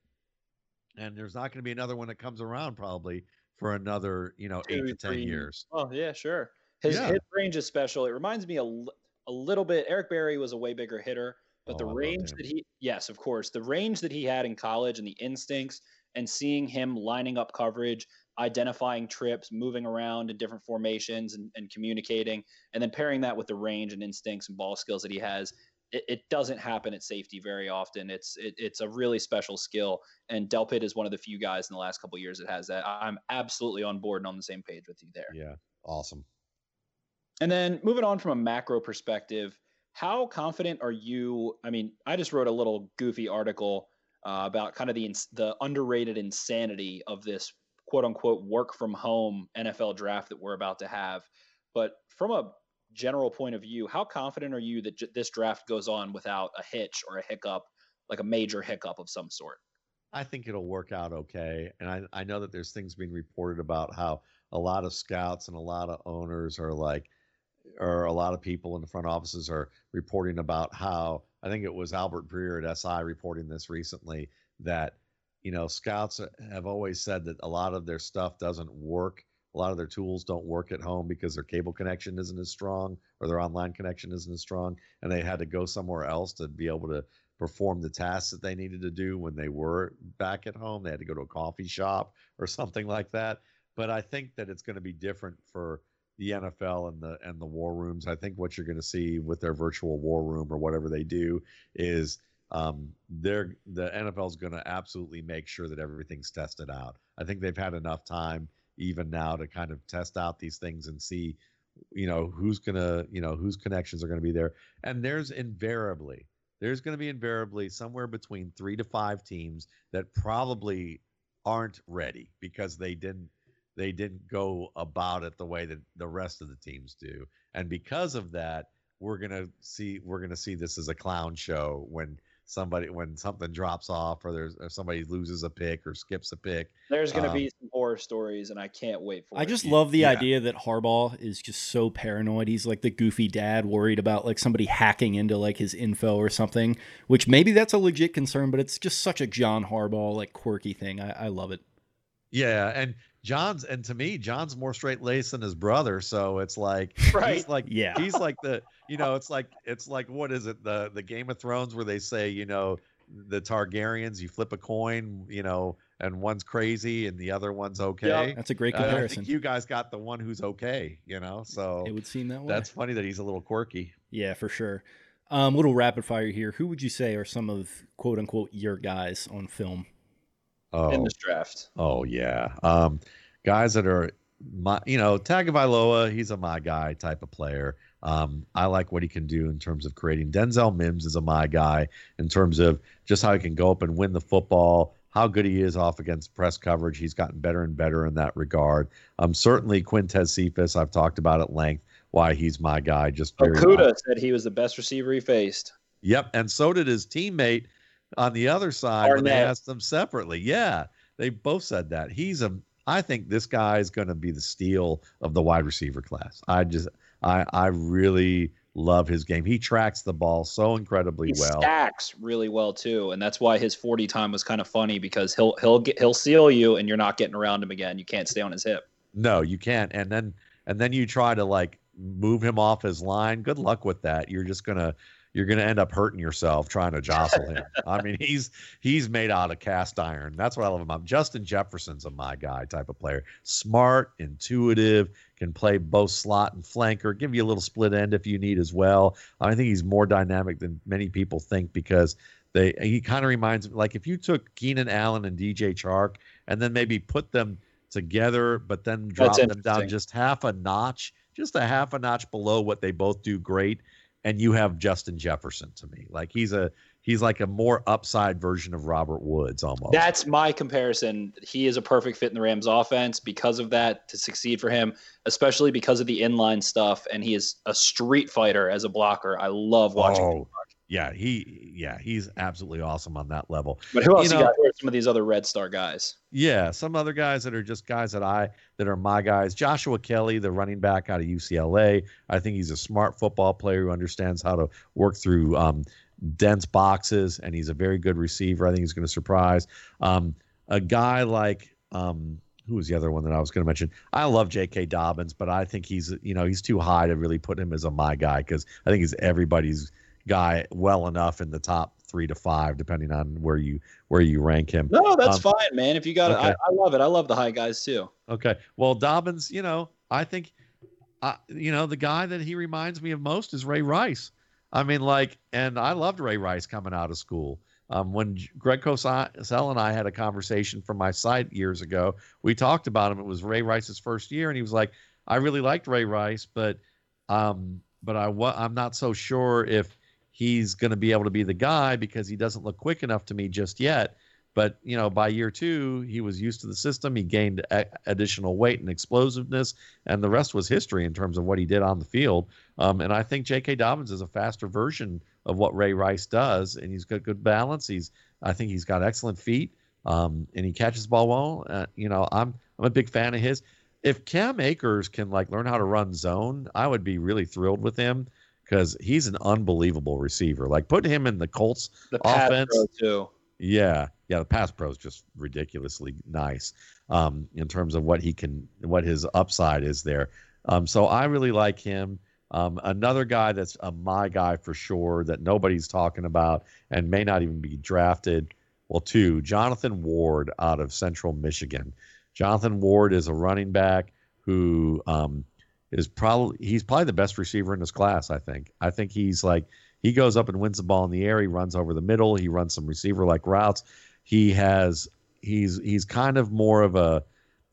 And there's not going to be another one that comes around probably for another, you know, Two, eight to ten three. years. Oh yeah, sure. His yeah. hit range is special. It reminds me a, a little bit. Eric Berry was a way bigger hitter, but oh, the range that he, yes, of course, the range that he had in college and the instincts and seeing him lining up coverage, identifying trips, moving around in different formations and, and communicating, and then pairing that with the range and instincts and ball skills that he has. It, it doesn't happen at safety very often. It's it, it's a really special skill, and Delpit is one of the few guys in the last couple years that has that. I'm absolutely on board and on the same page with you there. Yeah, awesome. And then moving on from a macro perspective, how confident are you? I mean, I just wrote a little goofy article uh, about kind of the the underrated insanity of this quote unquote work from home NFL draft that we're about to have. But from a general point of view, how confident are you that j- this draft goes on without a hitch or a hiccup, like a major hiccup of some sort? I think it'll work out okay. And I, I know that there's things being reported about how a lot of scouts and a lot of owners are like, or a lot of people in the front offices are reporting about how I think it was Albert Breer at SI reporting this recently that you know scouts have always said that a lot of their stuff doesn't work. A lot of their tools don't work at home because their cable connection isn't as strong or their online connection isn't as strong, and they had to go somewhere else to be able to perform the tasks that they needed to do when they were back at home. They had to go to a coffee shop or something like that. But I think that it's going to be different for the NFL and the and the war rooms. I think what you're going to see with their virtual war room or whatever they do is um, they're the NFL is going to absolutely make sure that everything's tested out. I think they've had enough time even now to kind of test out these things and see, you know, who's gonna, you know, whose connections are going to be there. And there's invariably, there's going to be invariably somewhere between three to five teams that probably aren't ready because they didn't they didn't go about it the way that the rest of the teams do. And because of that, we're gonna see we're gonna see this as a clown show when somebody when something drops off or there's or somebody loses a pick or skips a pick. There's going to Um, be some horror stories, and I can't wait for I it. just love the Yeah. idea that Harbaugh is just so paranoid. He's like the goofy dad worried about like somebody hacking into like his info or something, which maybe that's a legit concern, but it's just such a John Harbaugh like quirky thing. I, I love it. Yeah, and John's and to me, John's more straight laced than his brother, so it's like Right. he's like Yeah. he's like the you know it's like it's like what is it the the Game of Thrones where they say you know the Targaryens you flip a coin you know and one's crazy and the other one's okay. Yeah, That's a great Uh, I comparison. think you guys got the one who's okay, you know. So it would seem that way. that's funny that he's a little quirky. yeah, for sure. Um, little rapid fire here. Who would you say are some of quote unquote your guys on film? Oh, in this draft. Oh yeah. Um, guys that are my, you know, Tagovailoa, he's a my guy type of player. Um, I like what he can do in terms of creating. Denzel Mims is a my guy in terms of just how he can go up and win the football. How good he is off against press coverage. He's gotten better and better in that regard. Um, certainly Quintez Cephus, I've talked about at length why he's my guy. Just very Okudah said he was the best receiver he faced. Yep, and so did his teammate on the other side when they asked them separately. Yeah, they both said that. He's a. I think this guy is going to be the steal of the wide receiver class. I just, I, I really love his game. He tracks the ball so incredibly well. He well. stacks really well too, and that's why his 40 time was kind of funny because he'll he'll get he'll seal you, and you're not getting around him again. You can't stay on his hip. No, you can't. And then, and then you try to like move him off his line. Good luck with that. You're just gonna. You're gonna end up hurting yourself trying to jostle him. I mean, he's he's made out of cast iron. That's what I love about him. Justin Jefferson's a my guy type of player. Smart, intuitive, can play both slot and flanker. Give you a little split end if you need as well. I think he's more dynamic than many people think because they he kind of reminds me like if you took Keenan Allen and DJ Chark and then maybe put them together, but then drop them down just half a notch, just a half a notch below what they both do great. And you have Justin Jefferson to me. Like he's a he's like a more upside version of Robert Woods almost. That's my comparison. He is a perfect fit in the Rams offense because of that to succeed for him, especially because of the inline stuff. And he is a street fighter as a blocker. I love watching. Oh, him. Oh, yeah, he yeah, he's absolutely awesome on that level. But who else you you, know- got? Who are some of these other Red Star guys? Yeah, some other guys that are just guys that I that are my guys. Joshua Kelley, the running back out of UCLA. I think he's a smart football player who understands how to work through um, dense boxes, and he's a very good receiver. I think he's going to surprise. Um, a guy like um, who was the other one that I was going to mention? I love J.K. Dobbins, but I think he's you know he's too high to really put him as a my guy because I think he's everybody's guy well enough in the top three to five, depending on where you where you rank him. No, that's Um, fine, man. If you got it, I. I love it. I love the high guys too. Okay. Well, Dobbins, you know, I think, uh, you know, the guy that he reminds me of most is Ray Rice. I mean, like, and I loved Ray Rice coming out of school. Um, when Greg Cosell and I had a conversation from my site years ago, we talked about him. It was Ray Rice's first year, and he was like, "I really liked Ray Rice, but, um, but I wa- I'm not so sure if he's going to be able to be the guy because he doesn't look quick enough to me just yet." But you know, by year two, he was used to the system. He gained a- additional weight and explosiveness, and the rest was history in terms of what he did on the field. Um, and I think J.K. Dobbins is a faster version of what Ray Rice does, and he's got good balance. He's, I think, he's got excellent feet, um, and he catches the ball well. Uh, you know, I'm I'm a big fan of his. If Cam Akers can like learn how to run zone, I would be really thrilled with him because he's an unbelievable receiver. Like put him in the Colts The offense. too. Yeah, yeah, the pass pro is just ridiculously nice um, in terms of what he can, what his upside is there. Um, so I really like him. Um, another guy that's a my guy for sure that nobody's talking about and may not even be drafted. Well, two, Jonathan Ward out of Central Michigan. Jonathan Ward is a running back who um, is probably he's probably the best receiver in his class. I think. I think he's like He goes up and wins the ball in the air. He runs over the middle. He runs some receiver like routes. He has he's he's kind of more of a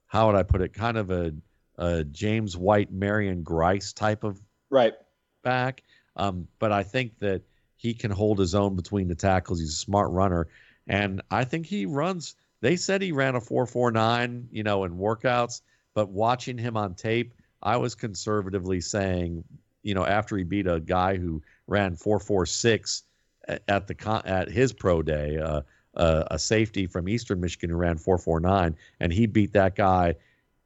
how would I put it? Kind of a, a James White, Marion Grice type of right back. Um, but I think that he can hold his own between the tackles. He's a smart runner, and I think he runs. They said he ran a four four nine, you know, in workouts. But watching him on tape, I was conservatively saying, you know, after he beat a guy who ran four four six at the at his pro day, uh, uh, a safety from Eastern Michigan who ran four four nine, and he beat that guy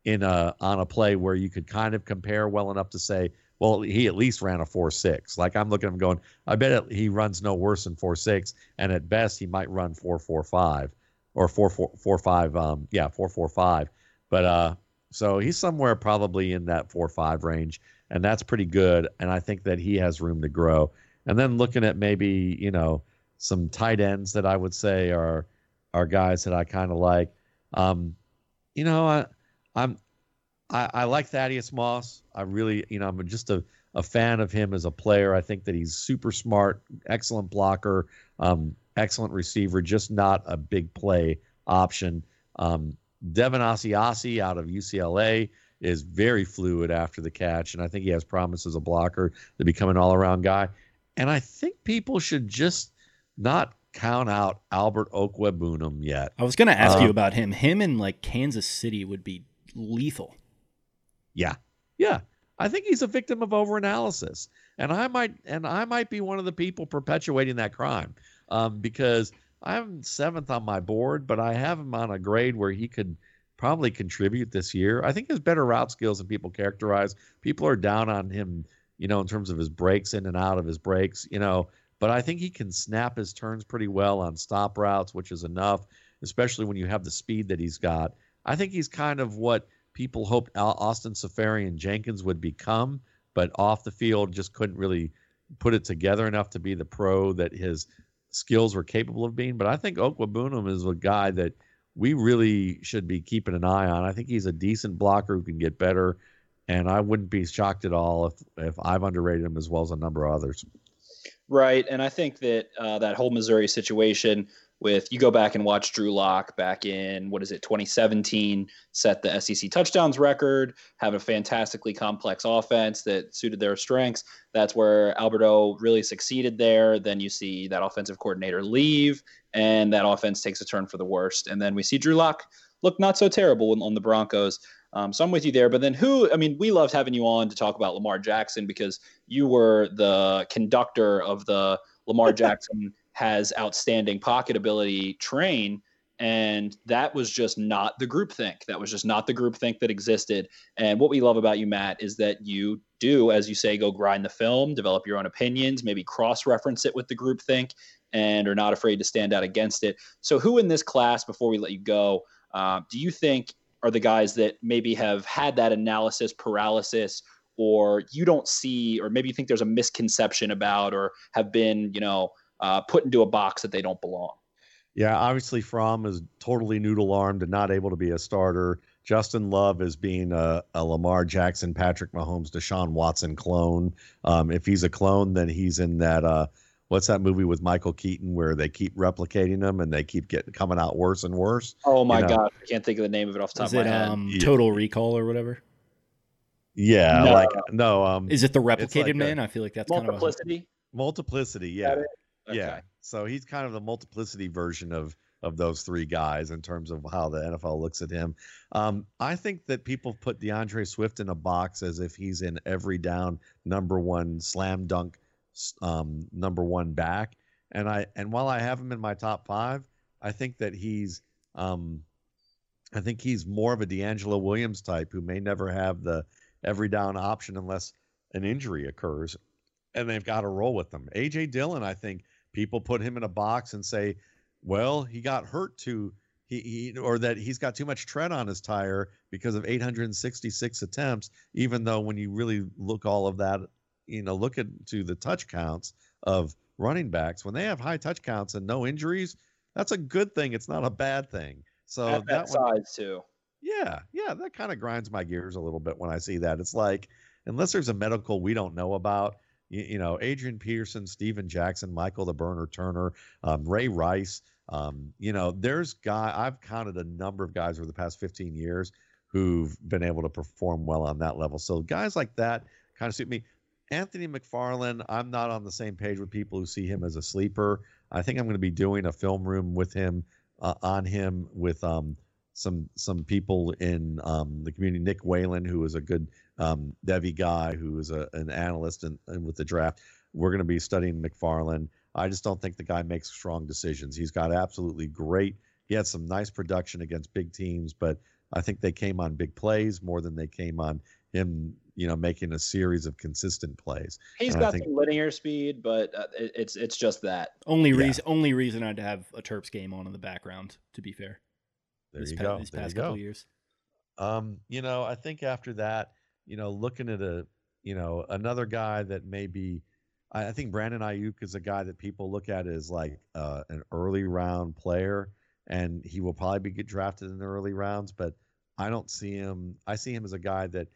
in a on a play where you could kind of compare well enough to say, well, he at least ran a four six. Like I'm looking at him going, I bet it, he runs no worse than four six, and at best he might run four four five or four four four five. Um, yeah, four four five. But uh, so he's somewhere probably in that four five range, and that's pretty good. And I think that he has room to grow. And then looking at maybe you know some tight ends that I would say are are guys that I kind of like. Um, you know, I, I'm I, I, like Thaddeus Moss. I really, you know, I'm just a, a fan of him as a player. I think that he's super smart, excellent blocker, um, excellent receiver, just not a big play option. Um, Devin Asiasi out of UCLA is very fluid after the catch, and I think he has promise as a blocker to become an all around guy. And I think people should just not count out Albert Okwuegbunam yet. I was going to ask you about him. Him in like Kansas City would be lethal. Yeah, yeah. I think he's a victim of overanalysis, and I might and I might be one of the people perpetuating that crime um, because I'm seventh on my board, but I have him on a grade where he could probably contribute this year. I think his better route skills than people characterize. People are down on him, you know, in terms of his breaks in and out of his breaks, you know. But I think he can snap his turns pretty well on stop routes, which is enough, especially when you have the speed that he's got. I think he's kind of what people hoped Austin Seferian-Jenkins would become, but off the field just couldn't really put it together enough to be the pro that his skills were capable of being. But I think Okwuegbunam is a guy that we really should be keeping an eye on. I think he's a decent blocker who can get better, and I wouldn't be shocked at all if if I've underrated him as well as a number of others. Right, and I think that uh, that whole Missouri situation with you go back and watch Drew Lock back in what is it 2017 set the SEC touchdowns record have a fantastically complex offense that suited their strengths. That's where Alberto really succeeded there. Then you see that offensive coordinator leave and that offense takes a turn for the worst. And then we see Drew Lock look not so terrible on the Broncos. Um, so I'm with you there. But then who I mean we loved having you on to talk about Lamar Jackson because you were the conductor of the Lamar Jackson has outstanding pocket ability train and that was just not the group think that was just not the group think that existed. And what we love about you matt is that you do as you say go grind the film develop your own opinions maybe cross reference it with the group think and are not afraid to stand out against it. So who in this class before we let you go uh, do you think are the guys that maybe have had that analysis paralysis or you don't see or maybe you think there's a misconception about or have been you know uh, put into a box that they don't belong. Yeah, obviously, Fromm is totally noodle armed and not able to be a starter. Justin Love is being a, a Lamar Jackson, Patrick Mahomes, Deshaun Watson clone. Um, if he's a clone, then he's in that. Uh, what's that movie with Michael Keaton where they keep replicating them and they keep getting coming out worse and worse? Oh my you know? god, I can't think of the name of it off the top is of my it, head. Um, Total Recall or whatever. Yeah, no. like no. Um, is it the replicated like man? A, I feel like that's multiplicity. Kind of a, multiplicity, yeah. Okay. Yeah. So he's kind of the multiplicity version of of those three guys in terms of how the NFL looks at him. Um, I think that people put D'Andre Swift in a box as if he's in every down number one slam dunk um, number one back. And I and while I have him in my top five, I think that he's um, I think he's more of a DeAngelo Williams type who may never have the every down option unless an injury occurs, and they've got to roll with them. AJ Dillon, I think people put him in a box and say, well, he got hurt too. He, he, or that he's got too much tread on his tire because of 866 attempts, even though when you really look all of that, you know, look into the touch counts of running backs, when they have high touch counts and no injuries, that's a good thing. It's not a bad thing. So At that, that one, size too. Yeah, yeah, that kind of grinds my gears a little bit when I see that. It's like unless there's a medical we don't know about, you, you know, Adrian Peterson, Steven Jackson, Michael the Burner Turner, um, Ray Rice. Um, you know, there's guy I've counted a number of guys over the past 15 years who've been able to perform well on that level. So guys like that kind of suit me. Anthony McFarland, I'm not on the same page with people who see him as a sleeper. I think I'm going to be doing a film room with him uh, on him with um, some some people in um, the community. Nick Whalen, who is a good um, Devy guy, who is a, an analyst and with the draft. We're going to be studying McFarland. I just don't think the guy makes strong decisions. He's got absolutely great. He had some nice production against big teams, but I think they came on big plays more than they came on him, you know, making a series of consistent plays. He's and got think, some linear speed, but uh, it, it's it's just that. Only yeah. reason only reason I'd have a Terps game on in the background. To be fair, there you go. These there past couple go. years. Um, you know, I think after that, you know, looking at a, you know, another guy that maybe. I, I think Brandon Aiyuk is a guy that people look at as like uh, an early round player, and he will probably be drafted in the early rounds. But I don't see him. I see him as a guy that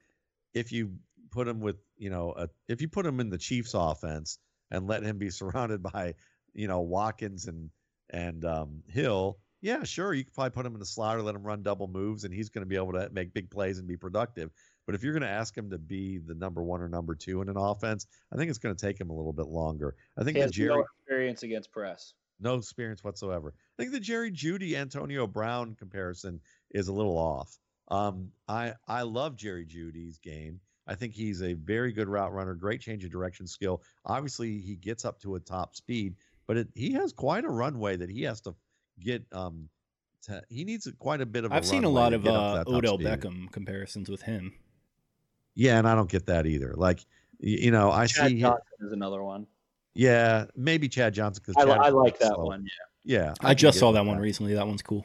if you put him with, you know, a, if you put him in the Chiefs offense and let him be surrounded by, you know, Watkins and and um, Hill, yeah, sure, you could probably put him in the slot or let him run double moves, and he's going to be able to make big plays and be productive. But if you're going to ask him to be the number one or number two in an offense, I think it's going to take him a little bit longer. I think he has Jerry no experience against press, no experience whatsoever. I think the Jerry Jeudy Antonio Brown comparison is a little off. Um, I I love Jerry Jeudy's game. I think he's a very good route runner, great change of direction skill. Obviously, he gets up to a top speed, but it, he has quite a runway that he has to get. Um, to, he needs quite a bit of. I've seen a lot of uh, Odell speed. Beckham comparisons with him. Yeah, and I don't get that either. Like, you know, I Chad see Johnson is another one. Yeah, maybe Chad Johnson because I, I, like that slow. one. Yeah, yeah. I, I just saw that one recently. That one's cool.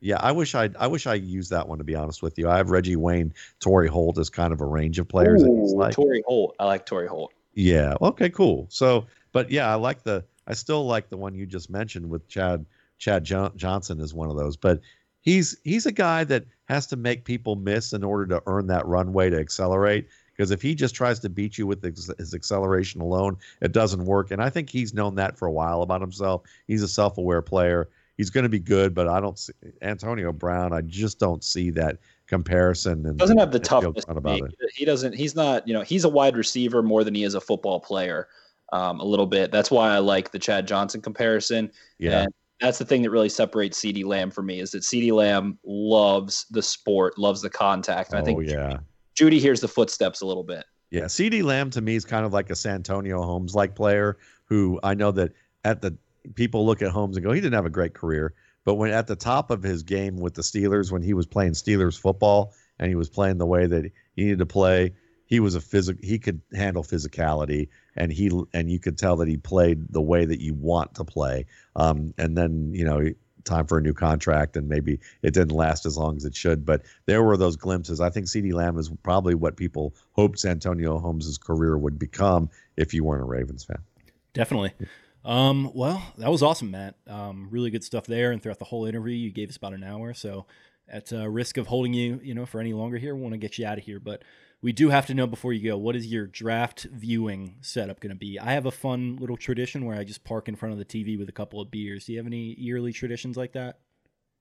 Yeah, I wish I I wish I used that one to be honest with you. I have Reggie Wayne, Torry Holt as kind of a range of players. Ooh, like. Torry Holt, I like Torry Holt. Yeah. Okay. Cool. So, but yeah, I like the. I still like the one you just mentioned with Chad. Chad jo- Johnson is one of those, but he's he's a guy that has to make people miss in order to earn that runway to accelerate. Because if he just tries to beat you with his, his acceleration alone, it doesn't work. And I think he's known that for a while about himself. He's a self-aware player he's going to be good, but I don't see Antonio Brown. I just don't see that comparison. And doesn't have the toughness about it. He doesn't. He's not. You know, he's a wide receiver more than he is a football player. Um, a little bit. That's why I like the Chad Johnson comparison. Yeah. And that's the thing that really separates CeeDee Lamb for me is that CeeDee Lamb loves the sport, loves the contact. And oh, I think oh, yeah. Jeudy hears the footsteps a little bit. Yeah, CD Lamb to me is kind of like a Santonio Holmes like player who I know that at the people look at Holmes and go, he didn't have a great career. But when at the top of his game with the Steelers, when he was playing Steelers football and he was playing the way that he needed to play, he was a physical. He could handle physicality, and he and you could tell that he played the way that you want to play. Um, and then you know, time for a new contract, and maybe it didn't last as long as it should. But there were those glimpses. I think CeeDee Lamb is probably what people hoped Antonio Holmes' career would become if you weren't a Ravens fan. Definitely. Um, well, that was awesome, Matt. Um, really good stuff there. And throughout the whole interview, you gave us about an hour. So, at uh, risk of holding you, you know, for any longer here, we want to get you out of here. But we do have to know before you go, what is your draft viewing setup going to be? I have a fun little tradition where I just park in front of the TV with a couple of beers. Do you have any yearly traditions like that?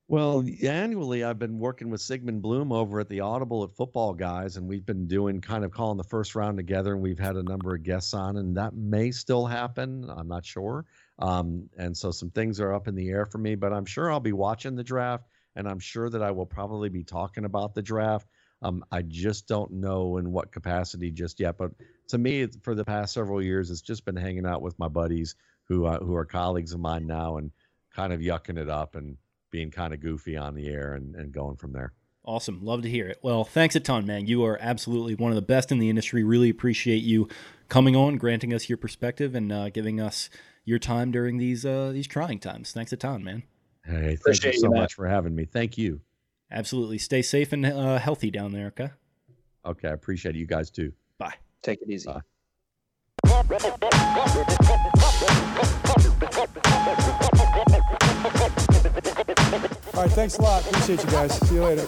Well, annually, I've been working with Sigmund Bloom over at the Audible at Football Guys, and we've been doing kind of calling the first round together, and we've had a number of guests on, and that may still happen. I'm not sure. Um, and so some things are up in the air for me, but I'm sure I'll be watching the draft, and I'm sure that I will probably be talking about the draft. Um, I just don't know in what capacity just yet. But to me, for the past several years, it's just been hanging out with my buddies who uh, who are colleagues of mine now, and kind of yucking it up and being kind of goofy on the air and, and going from there. Awesome. Love to hear it. Well, thanks a ton, man. You are absolutely one of the best in the industry. Really appreciate you coming on, granting us your perspective, and uh, giving us your time during these uh, these trying times. Thanks a ton, man. Hey, thank appreciate you so you, much for having me. Thank you. Absolutely. Stay safe and uh, healthy down there, okay? Okay. I appreciate it. You guys too. Bye. Take it easy. Bye. All right, thanks a lot. Appreciate you guys. See you later.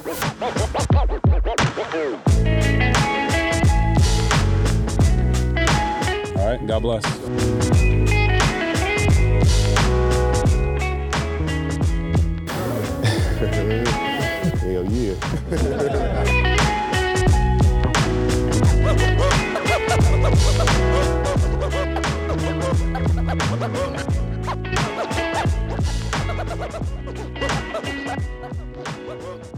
All right, God bless. Hey. Ha ha ha!